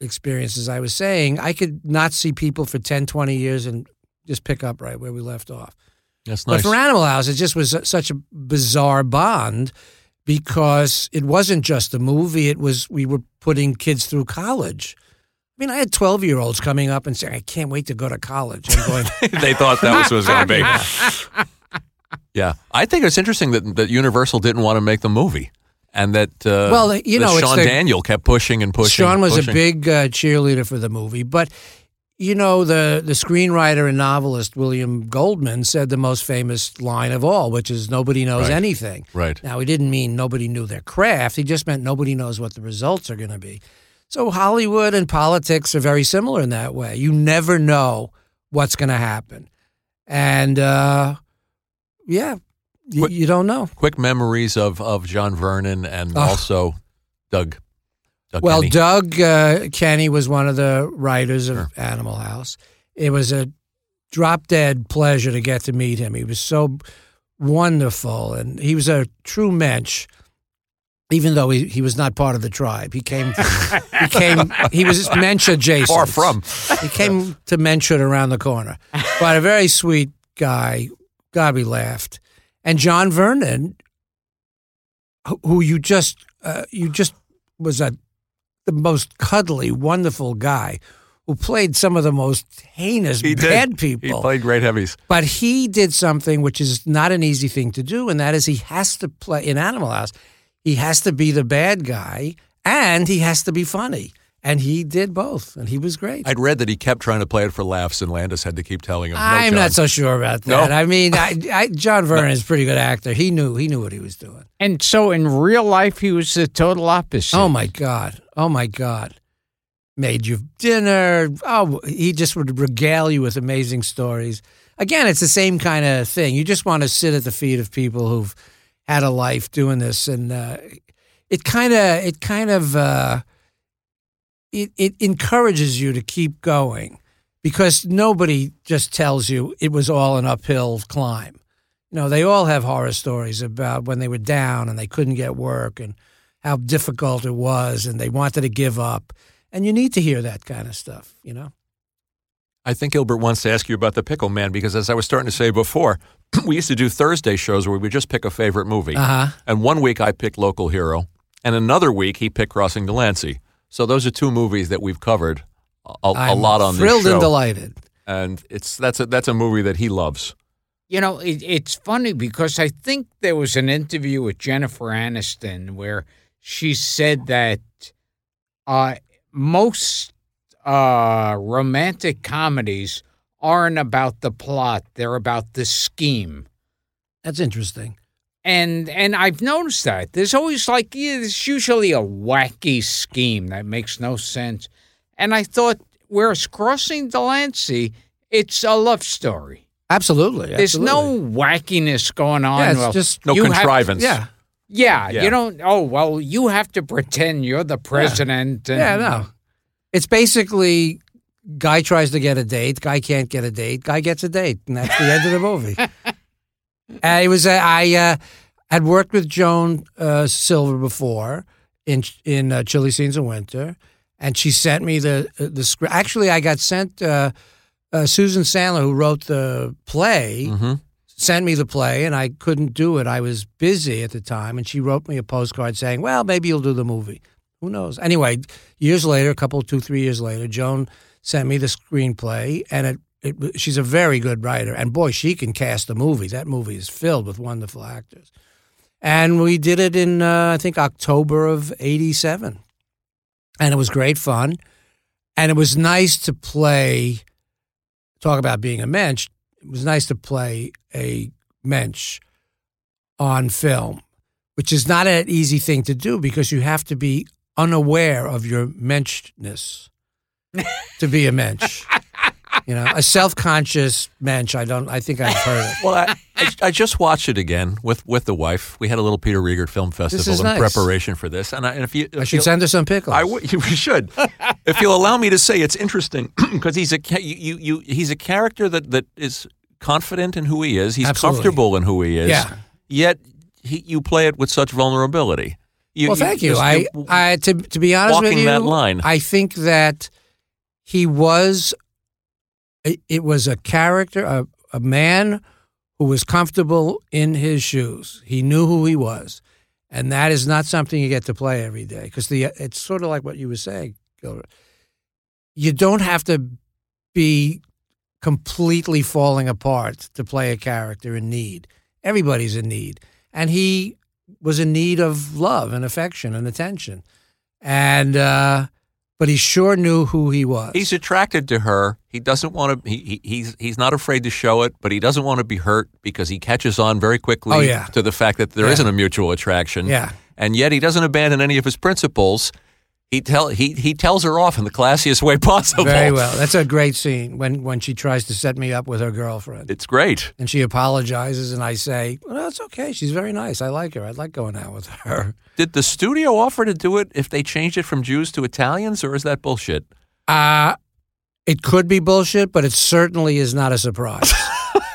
experience, as I was saying, I could not see people for 10, 20 years and just pick up right where we left off. That's nice. But for Animal House, it just was such a bizarre bond because it wasn't just a movie. It was we were putting kids through college. I mean, I had twelve year olds coming up and saying, "I can't wait to go to college." I'm going, they thought that was was going to be. yeah, I think it's interesting that that Universal didn't want to make the movie, and that uh, Well, you that know, Sean the- Daniel kept pushing and pushing. Sean was pushing. a big uh, cheerleader for the movie, but you know the the screenwriter and novelist William Goldman said the most famous line of all, which is "Nobody knows Right. anything." Right. Now he didn't mean nobody knew their craft; he just meant nobody knows what the results are going to be. So Hollywood and politics are very similar in that way. You never know what's going to happen, and uh, yeah, you, What- you don't know. Quick memories of of John Vernon and Oh. also Doug. Doug Well, Kenney. Doug uh, Kenney was one of the writers of Animal House. It was a drop dead pleasure to get to meet him. He was so wonderful, and he was a true mensch. Even though he, he was not part of the tribe, he came. he came. He was mensch adjacent. Far from. He came to mensch around the corner, but a very sweet guy. God, we laughed. And John Vernon, who- who you just uh, you just was a the most cuddly, wonderful guy who played some of the most heinous He did. bad He people. played great heavies. But he did something which is not an easy thing to do, and that is he has to play in Animal House. He has to be the bad guy, and he has to be funny, and he did both, and he was great. I'd read that he kept trying to play it for laughs, and Landis had to keep telling him. No, I'm John. not so sure about that. No? that. I mean, I, I, John Vernon is a pretty good actor. He knew he knew what he was doing. And so in real life, he was the total opposite. Oh my God! Oh my God! Made you dinner. Oh, he just would regale you with amazing stories. Again, it's the same kind of thing. You just want to sit at the feet of people who've had a life doing this, and uh, it kind of, it kind of, uh, it it encourages you to keep going because nobody just tells you it was all an uphill climb. You know, they all have horror stories about when they were down and they couldn't get work and how difficult it was and they wanted to give up. And you need to hear that kind of stuff, you know? I think Gilbert wants to ask you about the Pickle Man because, as I was starting to say before, we used to do Thursday shows where we would just pick a favorite movie. Uh huh. And one week I picked Local Hero, and another week he picked Crossing Delancey. So those are two movies that we've covered a, a I'm lot on thrilled this show. and delighted. and it's that's a that's a movie that he loves. You know, it, it's funny because I think there was an interview with Jennifer Aniston where she said that uh, most uh, romantic comedies aren't about the plot; they're about the scheme. That's interesting. And and I've noticed that there's always like yeah, there's usually a wacky scheme that makes no sense. And I thought, whereas Crossing Delancey, it's a love story. Absolutely. There's absolutely. no wackiness going on. Yeah, it's Well, just No you have- contrivance. yeah, yeah, Yeah. you don't. Oh well, you have to pretend you're the president. And, yeah. No, it's basically guy tries to get a date, guy can't get a date, guy gets a date, and that's the end of the movie. Uh, it was uh, I uh, had worked with Joan uh, Silver before in in uh, Chilly Scenes in Winter, and she sent me the the script. Actually, I got sent uh, uh, Susan Sandler, who wrote the play, Mm-hmm. sent me the play, and I couldn't do it. I was busy at the time, and she wrote me a postcard saying, "Well, maybe you'll do the movie. Who knows?" Anyway, years later, a couple, two, three years later, Joan sent me the screenplay, and it. It, she's a very good writer, and boy, she can cast a movie. That movie is filled with wonderful actors. And we did it in, uh, I think, October of '87, and it was great fun. And it was nice to play. Talk about being a mensch. It was nice to play a mensch on film, which is not an easy thing to do because you have to be unaware of your menschness to be a mensch. You know, a self-conscious mensch. I don't. I think I've heard it. Well, I, I, I just watched it again with, with the wife. We had a little Peter Riegert Film Festival in nice. preparation for this, and, I, and if you, I should send her some pickles. I would. You should. if you'll allow me to say, it's interesting because he's a you, you you he's a character that that is confident in who he is. He's Absolutely. comfortable in who he is. Yeah. Yet he, you play it with such vulnerability. You, well, thank you. just- I, I to to be honest with you, that line. I think that he was. It, it was a character, a, a man who was comfortable in his shoes. He knew who he was, and that is not something you get to play every day. Because the it's sort of like what you were saying, Gilbert. You don't have to be completely falling apart to play a character in need. Everybody's in need, and he was in need of love and affection and attention, and uh, but he sure knew who he was. He's attracted to her. He doesn't want to. He, he he's he's not afraid to show it, but he doesn't want to be hurt because he catches on very quickly Oh, yeah. to the fact that there Yeah. not a mutual attraction. Yeah. and yet he doesn't abandon any of his principles. He tell he he tells her off in the classiest way possible. Very well. That's a great scene when when she tries to set me up with her girlfriend. It's great. And she apologizes, and I say, "Well, it's okay. She's very nice. I like her. I'd like going out with her." Did the studio offer to do it if they changed it from Jews to Italians, or is that bullshit? Uh it could be bullshit, but it certainly is not a surprise.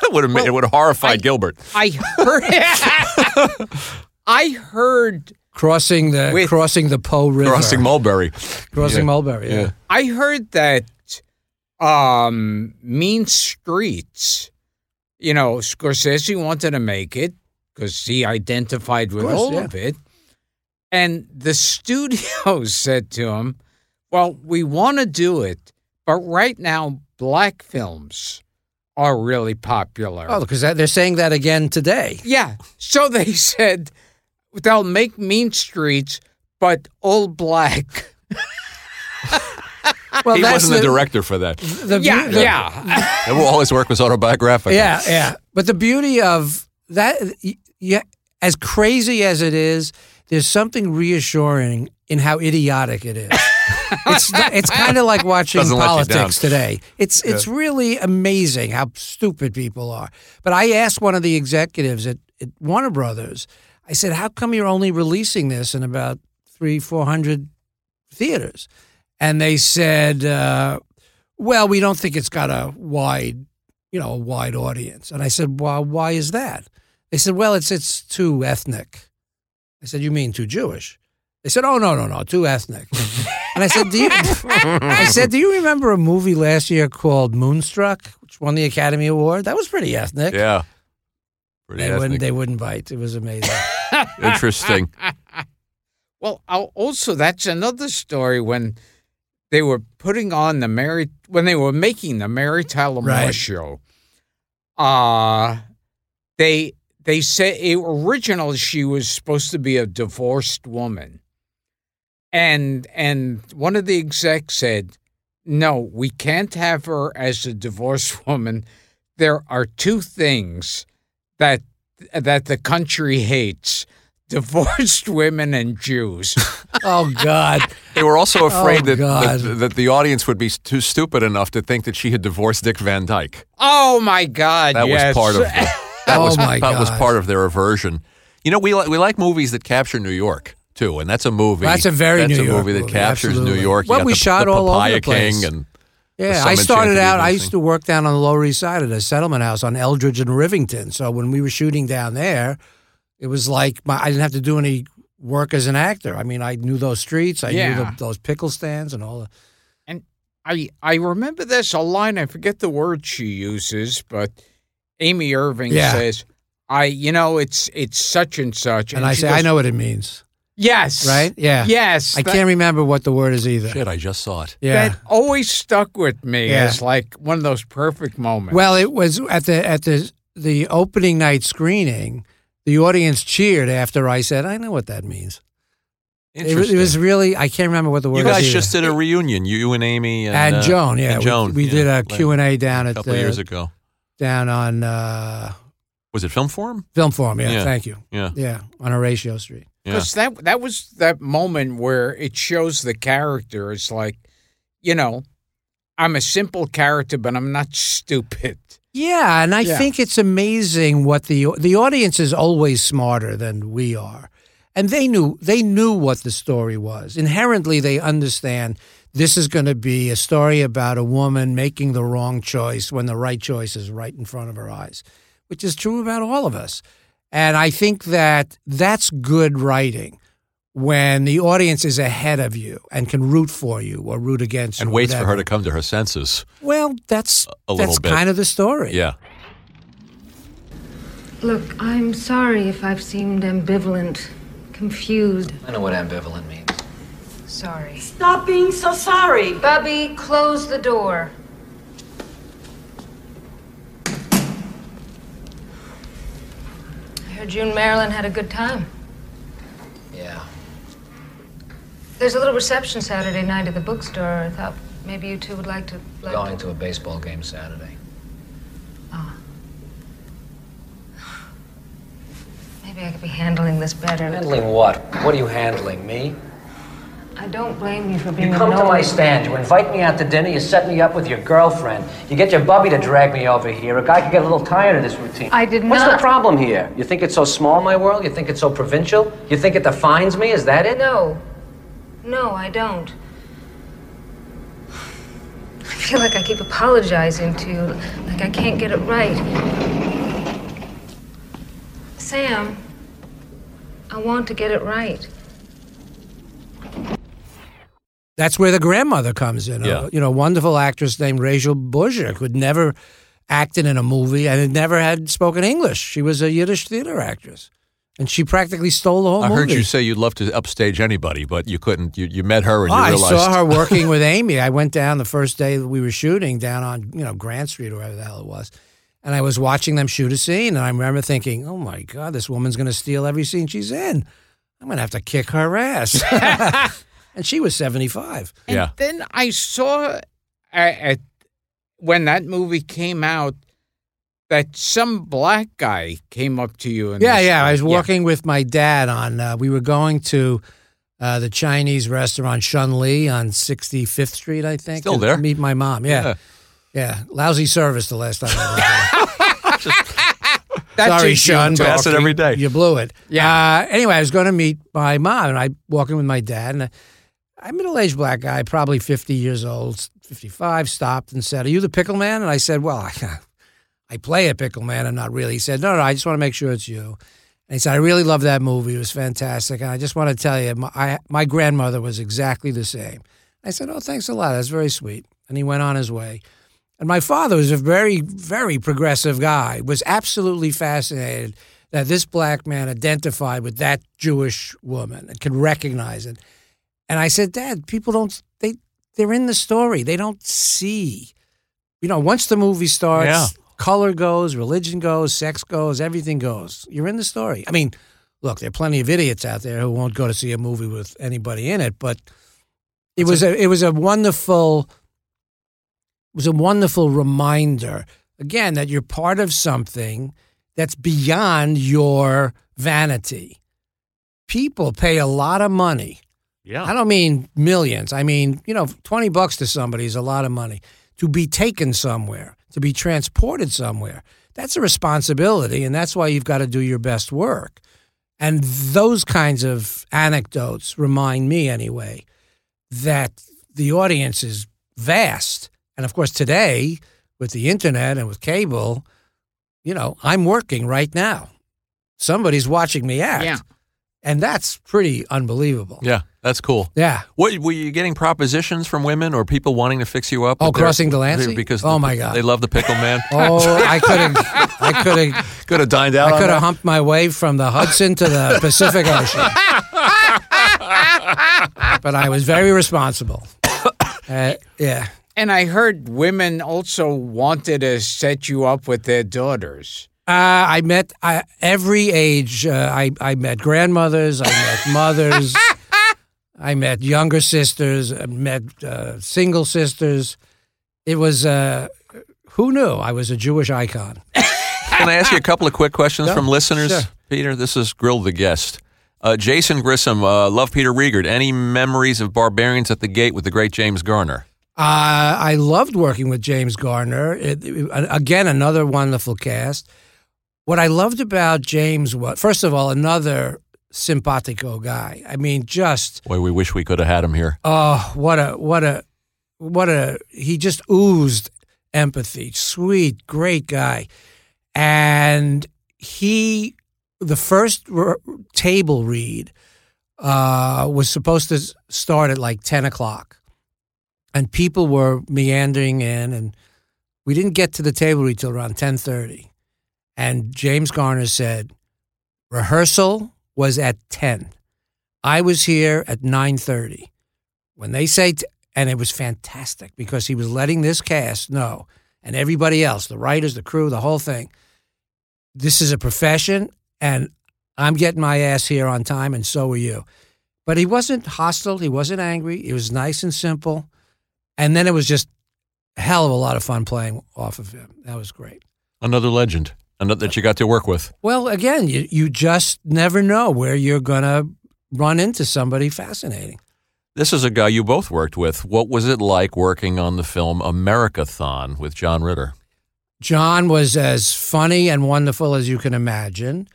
It would have made, it would have horrified Gilbert. I heard. I heard. Crossing the With- crossing the Po River, Crossing Mulberry. crossing Yeah. Mulberry. Yeah. Yeah. I heard that um, Mean Streets. You know, Scorsese wanted to make it because he identified with course, all yeah. of it, and the studio said to him, "Well, we want to do it, but right now, black films are really popular." Oh, because they're saying that again today. Yeah. So they said they'll make Mean Streets, but all black. Well, he that's wasn't the, the director for that. The, Yeah, beau- the- yeah. All his work was autobiographical. Yeah, yeah. But the beauty of that, yeah, as crazy as it is, there's something reassuring in how idiotic it is. it's it's kind of like watching Doesn't politics today. It's it's really amazing how stupid people are. But I asked one of the executives at, at Warner Brothers. I said, "How come you're only releasing this in about three, four hundred theaters?" And they said, uh, "Well, we don't think it's got a wide, you know, a wide audience." And I said, "Well, why is that?" They said, "Well, it's it's too ethnic." I said, "You mean too Jewish?" They said, "Oh no, no, no, too ethnic." and I said, "Do you?" I said, "Do you remember a movie last year called Moonstruck, which won the Academy Award? That was pretty ethnic." Yeah. Pretty They ethnic. wouldn't. They wouldn't bite. It was amazing. Interesting. Well, al- also that's another story when they were putting on the Mary when they were making the Mary Tyler Moore Right. show. Uh they they said it, originally she was supposed to be a divorced woman, and and one of the execs said, "No, we can't have her as a divorced woman. There are two things that that the country hates." Divorced women and Jews. oh God! They were also oh, afraid Oh, that, that that the audience would be too stupid enough to think that she had divorced Dick Van Dyke. Oh my God! That yes. was part of the, that Oh, was my that was part of their aversion. You know, we li- we like movies that capture New York too, and that's a movie. That's a very that's New a York movie that movie, captures absolutely. New York. You Well, we the, shot the all over the place. King and Yeah, I started Enchanted out. I used to work down on the Lower East Side at a settlement house on Eldridge and Rivington. So when we were shooting down there, it was like my, I didn't have to do any work as an actor. I mean, I knew those streets. I knew the, those pickle stands and all. The, and I I remember this a line. I forget the word she uses, but Amy Irving Yeah. says, "I you know it's it's such and such." and I say, goes, I know what it means, Yes. right? Yeah. Yes. I that- can't remember what the word is either. shit. I just saw it. Yeah. That always stuck with me Yeah. as like one of those perfect moments. Well, it was at the at the the opening night screening. The audience cheered after I said, "I know what that means." It, was- it was really I can't remember what the word. you guys either. just did a reunion, you and Amy and, and uh, Joan, yeah, and Joan. We, yeah, did a like Q and A down a at couple the, years ago. down on uh, Was it Film Forum? Film Forum, yeah, Yeah. thank you. Yeah. Yeah, on Horatio Street. Yeah. Because that that was that moment where it shows the character. It's like, you know, I'm a simple character, but I'm not stupid. Yeah, and I Yeah. think it's amazing what the the audience is always smarter than we are, and they knew they knew what the story was. Inherently, they understand this is going to be a story about a woman making the wrong choice when the right choice is right in front of her eyes, which is true about all of us. And I think that that's good writing when the audience is ahead of you and can root for you or root against you. And or waits for her to come to her senses. Well, that's A little that's bit. kind of the story. Yeah. Look, I'm sorry if I've seemed ambivalent, confused. I know what ambivalent means. Sorry. Stop being so sorry. Bubby, close the door. I heard you and Marilyn had a good time. Yeah. There's a little reception Saturday night at the bookstore. I thought maybe you two would like to. We're going to a baseball game Saturday. Ah. Maybe I could be handling this better. Handling what? What are you handling? Me? I don't blame you for being You come to my stand, you invite me out to dinner, you set me up with your girlfriend, you get your bubby to drag me over here. A guy could get a little tired of this routine. I did What's the problem here? You think it's so small, my world? You think it's so provincial? You think it defines me? Is that it? No. No, I don't. I feel like I keep apologizing to you, like I can't get it right. Sam, I want to get it right. That's where the grandmother comes in. Yeah. A, you know, wonderful actress named Rachel Bozyk who'd never acted in a movie and had never had spoken English. She was a Yiddish theater actress, and she practically stole the whole I movie. heard you say you'd love to upstage anybody, but you couldn't. You, you met her and Oh, you realized. I saw her working with Amy. I went down the first day that we were shooting down on you know Grant Street or whatever the hell it was, and I was watching them shoot a scene, and I remember thinking, "Oh my God, this woman's going to steal every scene she's in. I'm going to have to kick her ass." and she was 75. And Yeah. then I saw at, at when that movie came out that some black guy came up to you and Yeah, was yeah. I like- was walking with my dad on. Uh, we were going to uh, the Chinese restaurant Shun Lee on 65th Street, I think. Still there? Meet my mom. Yeah. Yeah. yeah, Lousy service the last time. I was. That's Sorry, just you Sean. Pass it every day. You blew it. Yeah. Uh, anyway, I was going to meet my mom, and I walking with my dad, and a, a middle-aged black guy, probably 50 years old, 55, stopped and said, "Are you the pickle man?" And I said, "Well, I, I play a pickle man. I'm not really." He said, "No, no, I just want to make sure it's you." And he said, "I really love that movie. It was fantastic, and I just want to tell you, my, I, my grandmother was exactly the same." I said, "Oh, thanks a lot. That's very sweet." And he went on his way. And my father was a very, very progressive guy, was absolutely fascinated that this black man identified with that Jewish woman and could recognize it. And I said, Dad, people don't they they're in the story. They don't see. You know, once the movie starts, Yeah. color goes, religion goes, sex goes, everything goes. You're in the story. I mean, look, there are plenty of idiots out there who won't go to see a movie with anybody in it, but it was a it was a wonderful it was a wonderful reminder again that you're part of something that's beyond your vanity. People pay a lot of money. Yeah. I don't mean millions. I mean, you know, 20 bucks to somebody is a lot of money to be taken somewhere, to be transported somewhere. That's a responsibility, and that's why you've got to do your best work. And those kinds of anecdotes remind me, anyway, that the audience is vast. And of course, today, with the internet and with cable, you know, I'm working right now. Somebody's watching me act. Yeah. And that's pretty unbelievable. Yeah, that's cool. Yeah. What were you getting propositions from women or people wanting to fix you up? Oh, with their- crossing Delancey? because Oh, the- my God. they love the pickle man. Oh, I could have, I could have, could have dined out. I could have humped my way from the Hudson to the Pacific Ocean. but I was very responsible. Uh, yeah. And I heard women also wanted to set you up with their daughters. Uh, I met I, every age. Uh, I I met grandmothers. I met mothers. I met younger sisters. I met uh, single sisters. It was uh, who knew I was a Jewish icon. Can I ask you a couple of quick questions Yeah, from listeners? sure. Peter, this is Grill the Guest. Uh, Jason Grissom, uh, love Peter Riegert. Any memories of Barbarians at the Gate with the great James Garner? Uh, I loved working with James Garner. It, it- again, another wonderful cast. What I loved about James was, first of all, another simpatico guy. I mean, just Boy, we wish we could have had him here. oh, what a what a what a he just oozed empathy. Sweet, great guy, and he the first r- table read uh, was supposed to start at like ten o'clock, and people were meandering in, and we didn't get to the table read till around ten thirty, and James Garner said rehearsal was at ten. I was here at nine thirty. When they say, t- and it was fantastic because he was letting this cast know, and everybody else, the writers, the crew, the whole thing. This is a profession, and I'm getting my ass here on time, and so are you. But he wasn't hostile. He wasn't angry. It was nice and simple. And then it was just hell of a lot of fun playing off of him. That was great. Another legend another that you got to work with. Well, again, you, you just never know where you're going to run into somebody fascinating. This is a guy you both worked with. What was it like working on the film Americathon with John Ritter? John was as funny and wonderful as you can imagine.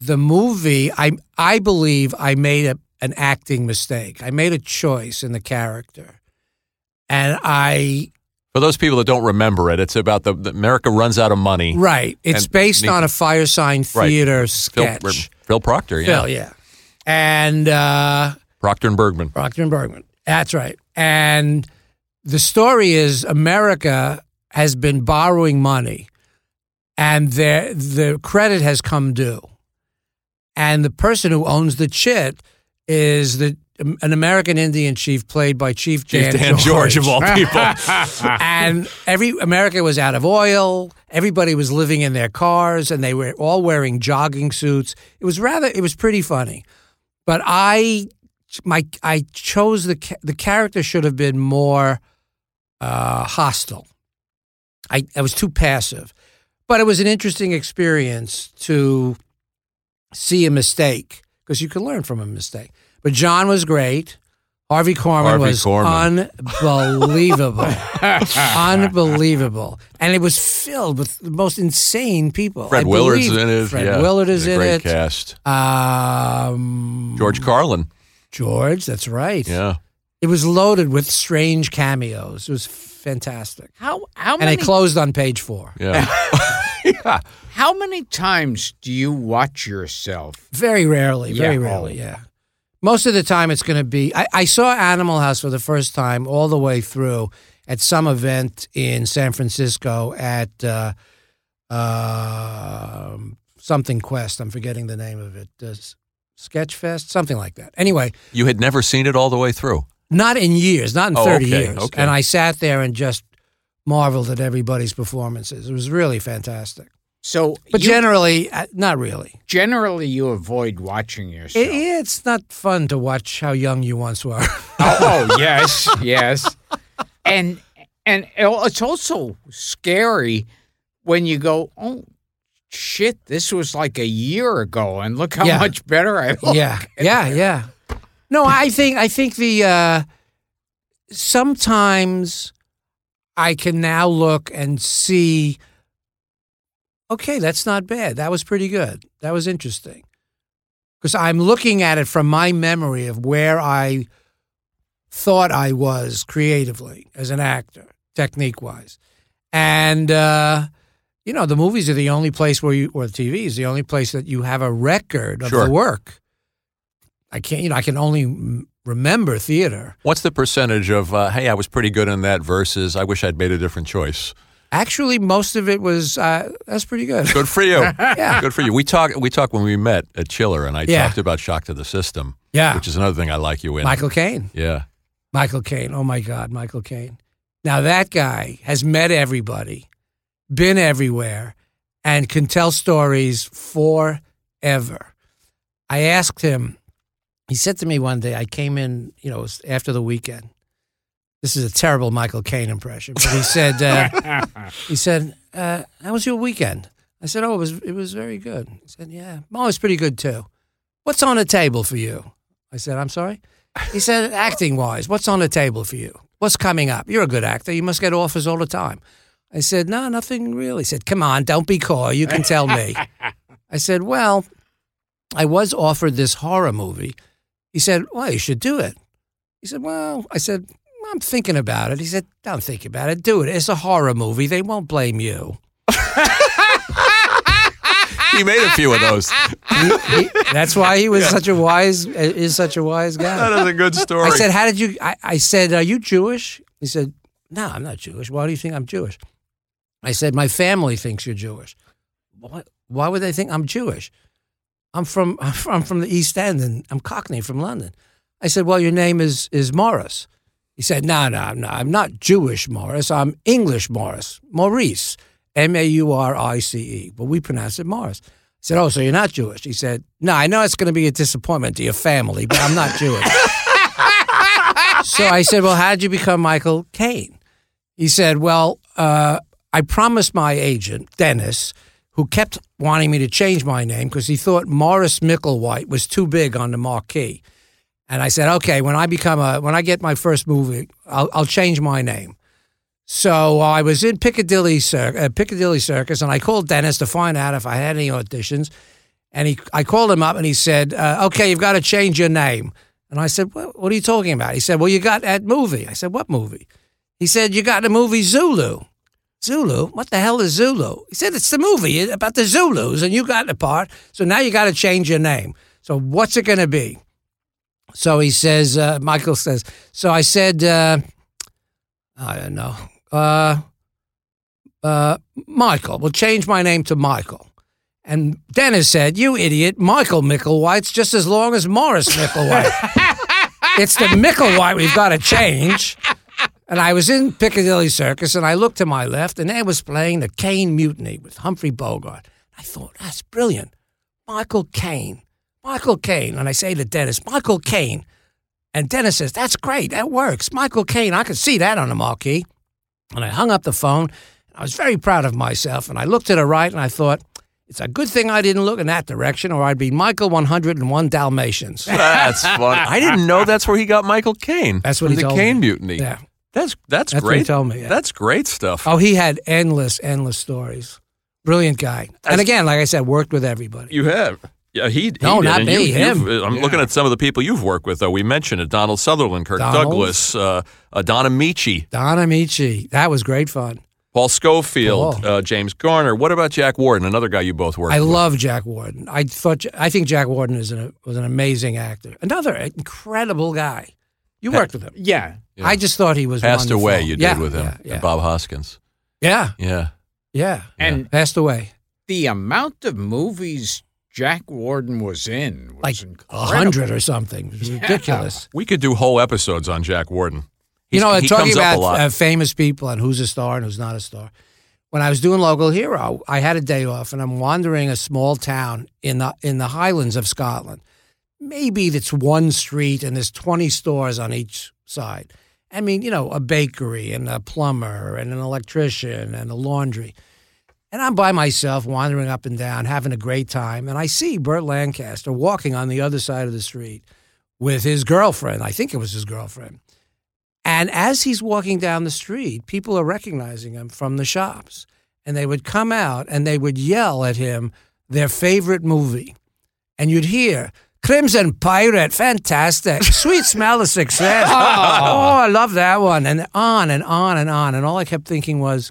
The movie, I I believe I made a, an acting mistake. I made a choice in the character, and I For those people that don't remember it, it's about the, the America runs out of money. right. It's based needs- on a Firesign Theater Phil, sketch. Phil Proctor, yeah. Phil, yeah, and. uh Proctor and Bergman. Proctor and Bergman. That's right. And the story is America has been borrowing money, and their the credit has come due, and the person who owns the chit is the an American Indian chief played by Chief Chief Dan, Dan George, of all people. and every America was out of oil. Everybody was living in their cars, and they were all wearing jogging suits. It was rather, it was pretty funny. But I, my, I chose the the character should have been more uh, hostile. I, I was too passive, but it was an interesting experience to see a mistake because you can learn from a mistake. But John was great. Harvey Korman Harvey was Korman. unbelievable, unbelievable, and it was filled with the most insane people. Fred I Willard's believe in it. Fred yeah. Willard is It's a in great it. cast. Um, George Carlin. George, that's right. Yeah. It was loaded with strange cameos. It was fantastic. How how many? And many it closed on page four. Yeah. yeah. how many times do you watch yourself? Very rarely, very Yeah. rarely, yeah. Most of the time, it's going to be. I, I saw Animal House for the first time all the way through at some event in San Francisco at uh, um something Quest. I'm forgetting the name of it. Uh, Sketchfest, something like that. Anyway, You had never seen it all the way through. not in years, not in Oh, 30 okay, years. okay. And I sat there and just marveled at everybody's performances. It was really fantastic. So, But you- generally, uh, not really. generally you avoid watching yourself. It, it's not fun to watch how young you once were. oh, oh, yes, yes, and and it's also scary when you go, oh shit, this was like a year ago, and look how Yeah. much better I look. yeah, yeah, yeah. No, I think I think the uh, sometimes I can now look and see. Okay, that's not bad. That was pretty good. That was interesting. Because I'm looking at it from my memory of where I thought I was creatively as an actor, technique wise. And, uh, you know, the movies are the only place where you, or the TV is the only place that you have a record of Sure. the work. I can't, you know, I can only remember theater. What's the percentage of, uh, hey, I was pretty good in that versus I wish I'd made a different choice? Actually, most of it was, uh, that's pretty good. Good for you. Yeah. Good for you. We talked we talked when we met at Chiller and I Yeah. talked about Shock to the System. Yeah. Which is another thing I like you in. Michael Caine. Yeah. Michael Caine. Oh my God, Michael Caine. Now that guy has met everybody, been everywhere, and can tell stories forever. I asked him, he said to me one day, I came in, you know, it was after the weekend. This is a terrible Michael Caine impression, but he said, uh, he said, uh, how was your weekend? I said, "Oh, it was it was very good." He said, "Yeah, mine was pretty good too." What's on the table for you? I said, "I'm sorry." He said, "Acting wise, what's on the table for you? What's coming up? You're a good actor. You must get offers all the time." I said, "No, nothing really." He said, "Come on, don't be coy. You can tell me." I said, "Well, I was offered this horror movie." He said, "Well, you should do it." He said, "Well," I said, "I'm thinking about it." He said, "Don't think about it. Do it. It's a horror movie. They won't blame you." He made a few of those. He- that's why he was such a wise is such a wise guy. That is a good story. I said, "How did you?" I, I said, "Are you Jewish?" He said, "No, I'm not Jewish. Why do you think I'm Jewish?" I said, "My family thinks you're Jewish. Why, why would they think I'm Jewish? I'm from I'm from, I'm from the East End and I'm Cockney from London." I said, "Well, your name is is Morris." He said, "No, no, no. I'm not Jewish Morris. I'm English Morris. Maurice, M A U R I C E. But we pronounce it Morris." I said, "Oh, so you're not Jewish?" He said, "No, I know it's going to be a disappointment to your family, but I'm not Jewish." so I said, "Well, how did you become Michael Caine?" He said, "Well, uh, I promised my agent Dennis, who kept wanting me to change my name because he thought Morris Micklewhite was too big on the marquee." And I said, "Okay, when I become a when I get my first movie, I'll, I'll change my name." So I was in Piccadilly, Cir- uh, Piccadilly Circus, and I called Dennis to find out if I had any auditions. And he, I called him up, and he said, uh, "Okay, you've got to change your name." And I said, what, "What are you talking about?" He said, "Well, you got that movie." I said, "What movie?" He said, "You got the movie Zulu." Zulu? What the hell is Zulu? He said, "It's the movie about the Zulus, and you got the part. So now you got to change your name. So what's it going to be?" So he says, uh, Michael says, so I said, uh, I don't know, uh, uh, Michael. We'll change my name to Michael. And Dennis said, you idiot, Michael Micklewhite's just as long as Morris Micklewhite. it's the Micklewhite we've got to change. And I was in Piccadilly Circus, and I looked to my left, and there was playing the Caine Mutiny with Humphrey Bogart. I thought, that's brilliant. Michael Caine. Michael Caine. And I say to Dennis, Michael Caine. And Dennis says, That's great. That works. Michael Caine. I could see that on the marquee. And I hung up the phone. I was very proud of myself. And I looked to the right and I thought, It's a good thing I didn't look in that direction or I'd be Michael 101 Dalmatians. That's fun. I didn't know that's where he got Michael Caine. That's what he the told Caine me. Mutiny. Yeah. That's that's, That's what great. he told me, yeah. That's great stuff. Oh, he had endless, endless stories. Brilliant guy. And again, like I said, worked with everybody. You have. Yeah, he. he No, did, not me, you- him. I'm looking at some of the people you've worked with, though. We mentioned it: Donald Sutherland, Kirk Donald. Douglas, uh, uh, Don Ameche, Don Ameche. That was great fun. Paul Scofield, Paul. uh, James Garner. What about Jack Warden, another guy you both worked with? I with? love Jack Warden. I thought I think Jack Warden is an, was an amazing actor. Another incredible guy. You worked with him. Yeah. I just thought he was Passed wonderful. away. You did with him, Yeah, yeah, Bob Hoskins. yeah, Yeah. yeah. And Passed away. the amount of movies Jack Warden was in was Like a hundred or something. It was ridiculous. We could do whole episodes on Jack Warden. You know, he talking comes up a about lot. uh, famous people and who's a star and who's not a star. When I was doing Local Hero, I had a day off and I'm wandering a small town in the in the Highlands of Scotland. Maybe it's one street and there's 20 stores on each side. I mean, you know, a bakery and a plumber and an electrician and a laundry. And I'm by myself wandering up and down, having a great time. And I see Burt Lancaster walking on the other side of the street with his girlfriend. I think it was his girlfriend. And as he's walking down the street, people are recognizing him from the shops. And they would come out and they would yell at him their favorite movie. And you'd hear, Crimson Pirate, fantastic. Sweet smell of success. Oh. oh, I love that one. And on and on and on. And all I kept thinking was,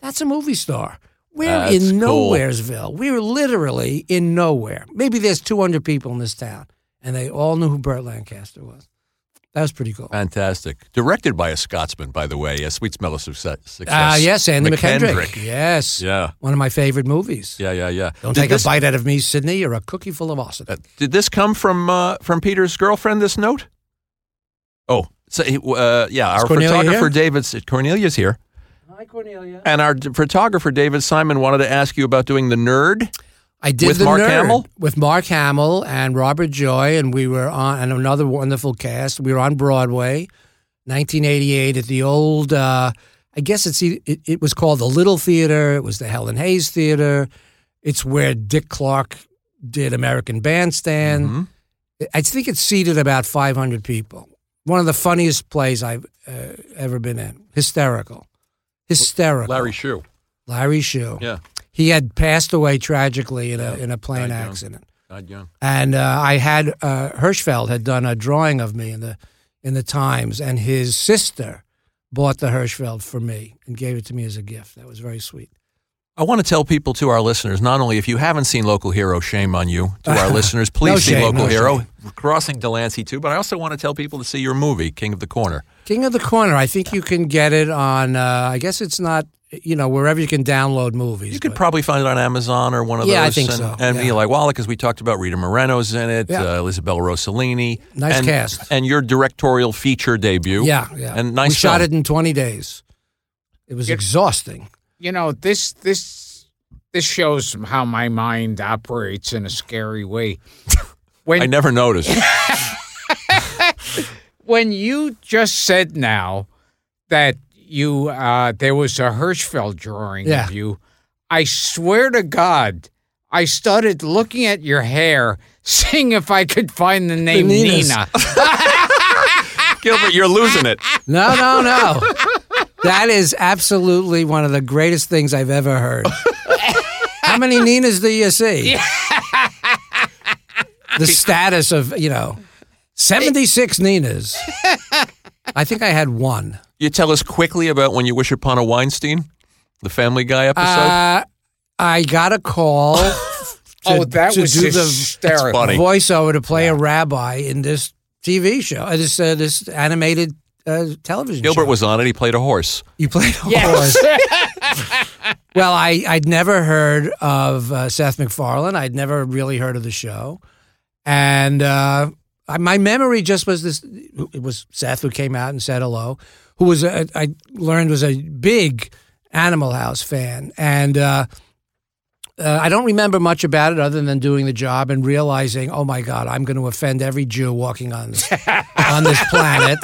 that's a movie star. We're That's in cool. Nowheresville. We're literally in nowhere. Maybe there's 200 people in this town, and they all knew who Burt Lancaster was. That was pretty cool. Fantastic. Directed by a Scotsman, by the way. A Sweet Smell of Success. Ah, yes, Andy Mackendrick. Mackendrick. Yes. Yeah. One of my favorite movies. Yeah, yeah, yeah. Don't Did take this- a bite out of me, Sidney. You're a cookie full of awesome. Uh, did this come from uh, from Peter's girlfriend? This note? Oh, so, uh, yeah. Our Cornelia photographer here? David Cornelia's here, Hi, Cornelia. and our photographer David Simon wanted to ask you about doing the nerd. I did With the Mark Nerd Hamill? with Mark Hamill and Robert Joy, and we were on and another wonderful cast. We were on Broadway, 1988 at the old uh, I guess it's e- it, it was called the Little Theater. It was the Helen Hayes Theater. It's where Dick Clark did American Bandstand. Mhm. I think it seated about 500 people. One of the funniest plays I've uh, ever been in. Hysterical. Hysterical. Larry Shue. Larry Shue. Yeah. He had passed away tragically in a in a plane died young. accident. God young. And uh, I had uh, Hirschfeld had done a drawing of me in the in the Times, and his sister bought the Hirschfeld for me and gave it to me as a gift. That was very sweet. I want to tell people to our listeners, not only if you haven't seen Local Hero, shame on you. To our listeners, please No see shame, Local no Hero. shame. Crossing Delancey too, but I also want to tell people to see your movie, King of the Corner. King of the Corner. I think you can get it on. Uh, I guess it's not. You know, wherever you can download movies. You could but- probably find it on Amazon or one of Yeah, I those. think and, so, And yeah. Eli Wallach, as we talked about, Rita Moreno's in it, Yeah. uh, Isabel Rossellini. Nice and, cast. And your directorial feature debut. Yeah, yeah. And nice We shot it in 20 days. It was Yeah. exhausting. You know this this this shows how my mind operates in a scary way. When I never noticed. when you just said now that you uh, there was a Hirschfeld drawing Yeah. of you, I swear to God, I started looking at your hair, seeing if I could find the name Ninas. Nina. Gilbert, you're losing it. No, no, no. That is absolutely one of the greatest things I've ever heard. How many Ninas do you see? the status of, you know, 76 Ninas. I think I had one. You tell us quickly about when you wish upon a Weinstein, the Family Guy episode. Uh, I got a call. to, oh, that to was do the hysterical. funny. voiceover to play a rabbi in this TV show, uh, this uh, this animated uh, television Gilbert show. was on it. He played a horse. You played a Yes. horse. well, I I'd never heard of uh, Seth MacFarlane. I'd never really heard of the show, and uh, I, my memory just was this. It was Seth who came out and said hello, who was a, I learned was a big Animal House fan, and. Uh, uh, I don't remember much about it other than doing the job and realizing, oh my God, I'm going to offend every Jew walking on this, on this planet.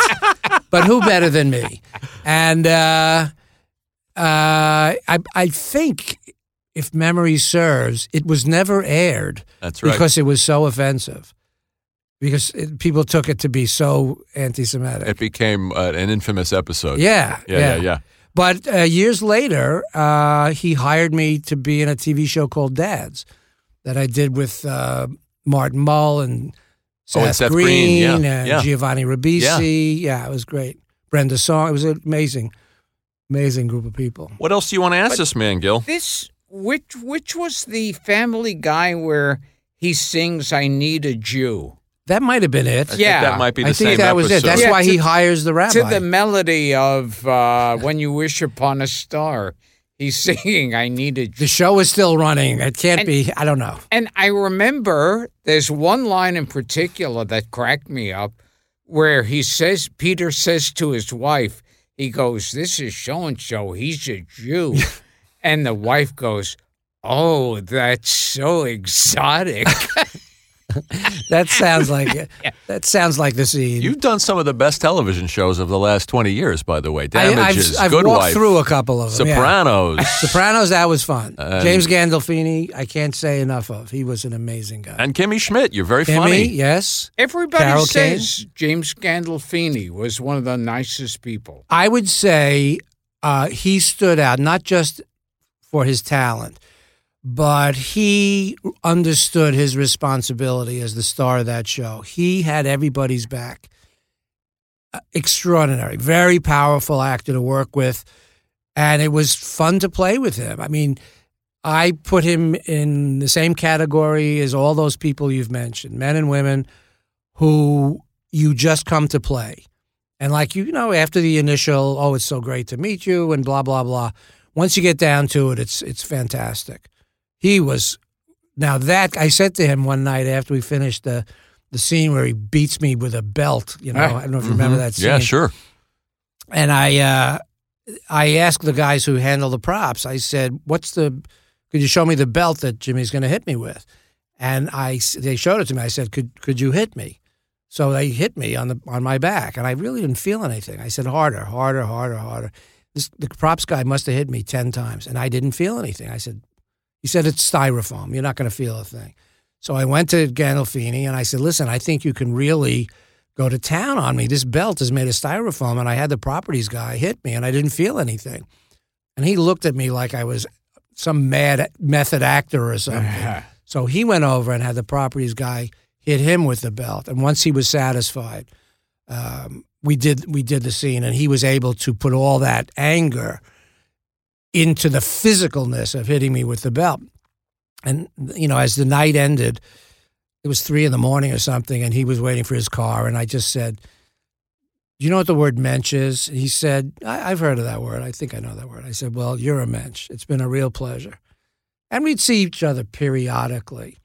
But who better than me? And uh, uh, I, I think, if memory serves, it was never aired That's right. because it was so offensive. Because it, people took it to be so anti-Semitic. it became uh, an infamous episode. yeah, Yeah, yeah, yeah. But uh, years later, uh, he hired me to be in a TV show called Dads that I did with uh, Martin Mull and Seth, Oh, and Seth Green, Green, yeah, and yeah. Giovanni Ribisi. Yeah. it was great. Brenda Song. It was an amazing, amazing group of people. What else do you want to ask this man, Gil? this which which was the Family Guy where he sings "I Need a Jew." That might have been it. I think Yeah. that might be the I think same that was it. That's Yeah, why to- he hires the rabbi. to the melody of uh, "When You Wish Upon a Star." He's singing "I Need a Jew." the show is still running. It can't And- be. I don't know. And I remember there's one line in particular that cracked me up where he says, Peter says to his wife, he goes, This is so and so, he's a Jew. and the wife goes, Oh, that's so exotic. That sounds like that sounds like the scene. You've done some of the best television shows of the last 20 years, by the way. Damages, I've, I've Good walked Wife, through a couple of them. yeah. Sopranos, Sopranos, that was fun. And- James Gandolfini, I can't say enough of. He was an amazing guy. and Kimmy Schmidt. You're very Kimmy, funny. yes. Everybody Carol Kane? says James Gandolfini was one of the nicest people. I would say uh, he stood out not just for his talent, but he understood his responsibility as the star of that show. He had everybody's back. Uh, Extraordinary, very powerful actor to work with, and it was fun to play with him. I mean, I put him in the same category as all those people you've mentioned, men and women who you just come to play. And like you know, after the initial, oh, it's so great to meet you, and blah blah blah. Once you get down to it, it's it's fantastic. He was now that I said to him one night after we finished the the scene where he beats me with a belt. You know, Ah, I don't know if you remember Mhm. that scene. Yeah, sure. And I uh, I asked the guys who handle the props. I said, "What's the? Could you show me the belt that Jimmy's going to hit me with?" And I they showed it to me. I said, "Could could you hit me?" So they hit me on the on my back, and I really didn't feel anything. I said, "Harder, harder, harder, harder." this, the props guy must have hit me 10 times and I didn't feel anything. I said, he said, it's styrofoam. You're not going to feel a thing. So I went to Gandolfini and I said, listen, I think you can really go to town on me. This belt is made of styrofoam. And I had the properties guy hit me and I didn't feel anything. And he looked at me like I was some mad method actor or something. so he went over and had the properties guy hit him with the belt. And once he was satisfied, um, we did we did the scene, and he was able to put all that anger into the physicalness of hitting me with the belt. And you know, as the night ended, it was three in the morning or something, and he was waiting for his car, and I just said. Do you know what the word mensch is? He said, I- I've heard of that word. I think I know that word. I said, Well, you're a mensch. It's been a real pleasure. And we'd see each other periodically.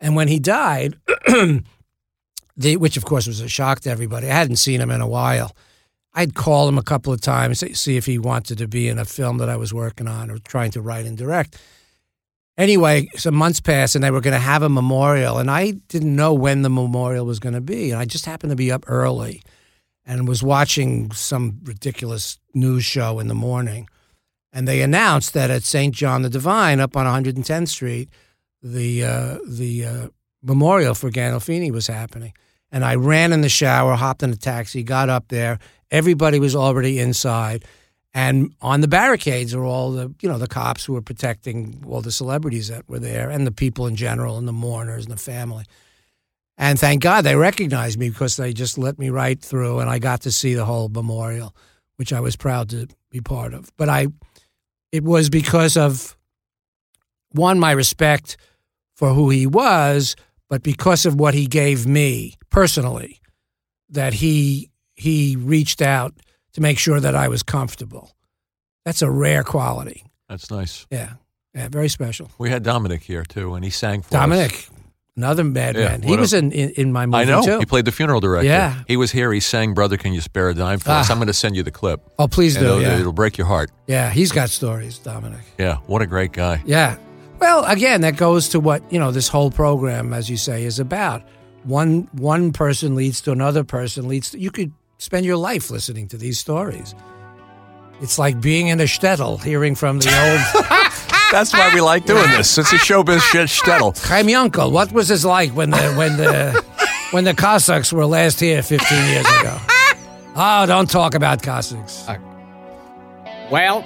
And when he died, the, which of course was a shock to everybody, I hadn't seen him in a while. I'd call him a couple of times to see if he wanted to be in a film that I was working on or trying to write and direct. Anyway, some months passed and they were going to have a memorial, and I didn't know when the memorial was going to be. And I just happened to be up early and was watching some ridiculous news show in the morning. And they announced that at St. John the Divine up on 110th Street, the, uh, the uh, memorial for Gandolfini was happening. And I ran in the shower, hopped in a taxi, got up there. Everybody was already inside. And on the barricades are all the, you know, the cops who were protecting all the celebrities that were there and the people in general and the mourners and the family. And thank God they recognized me because they just let me right through and I got to see the whole memorial, which I was proud to be part of. But I, it was because of one, my respect for who he was, but because of what he gave me personally, that he he reached out to make sure that I was comfortable. That's a rare quality. That's nice. Yeah. Yeah, very special. We had Dominic here too, and he sang for Dominic, us. another madman. Yeah, he was a- in, in, in my movie I know. too. He played the funeral director. Yeah. He was here. He sang "Brother, Can You Spare a Dime" for us. Ah. I'm going to send you the clip. Oh, please And do. It'll, Yeah. it'll break your heart. yeah, he's got stories, Dominic. Yeah. What a great guy. Yeah. Well, again, that goes to what, you know, this whole program, as you say, is about. One one person leads to another person leads to you could spend your life listening to these stories. It's like being in a shtetl, hearing from the old That's why we like doing this. It's a showbiz shit shtetl. Chaim Yunkel. What was this like when the when the when the Cossacks were last here fifteen years ago? Oh, don't talk about Cossacks. Uh, well,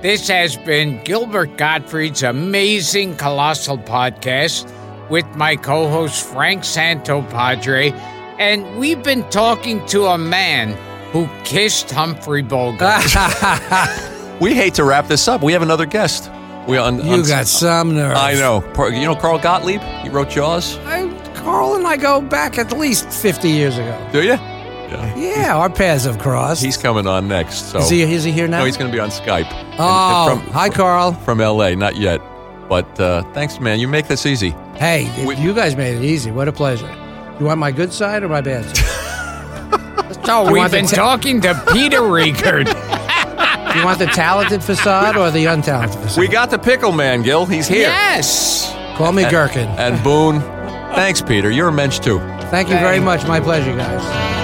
this has been Gilbert Gottfried's amazing colossal podcast with my co-host Frank Santopadre, and we've been talking to a man who kissed Humphrey Bogart. We hate to wrap this up. We have another guest. We on. You on- got some nerve. I know. You know Carl Gottlieb? He wrote Jaws. I, Carl and I go back at least fifty years ago. Do you? Yeah. Yeah, our paths have crossed. He's coming on next. So. is he is he here now? No, he's going to be on Skype. Oh, and from, hi, Carl. from LA, not yet. But uh, thanks, man. You make this easy. Hey, We- you guys made it easy. What a pleasure. You want my good side or my bad side? so we've been ta- talking to Peter Riegert. Do you want the talented facade or the untalented facade? We got the pickle man, Gil. He's here. yes. Call me Gherkin. And Boone. Thanks, Peter. You're a mensch too. Thank you very much. My pleasure, guys.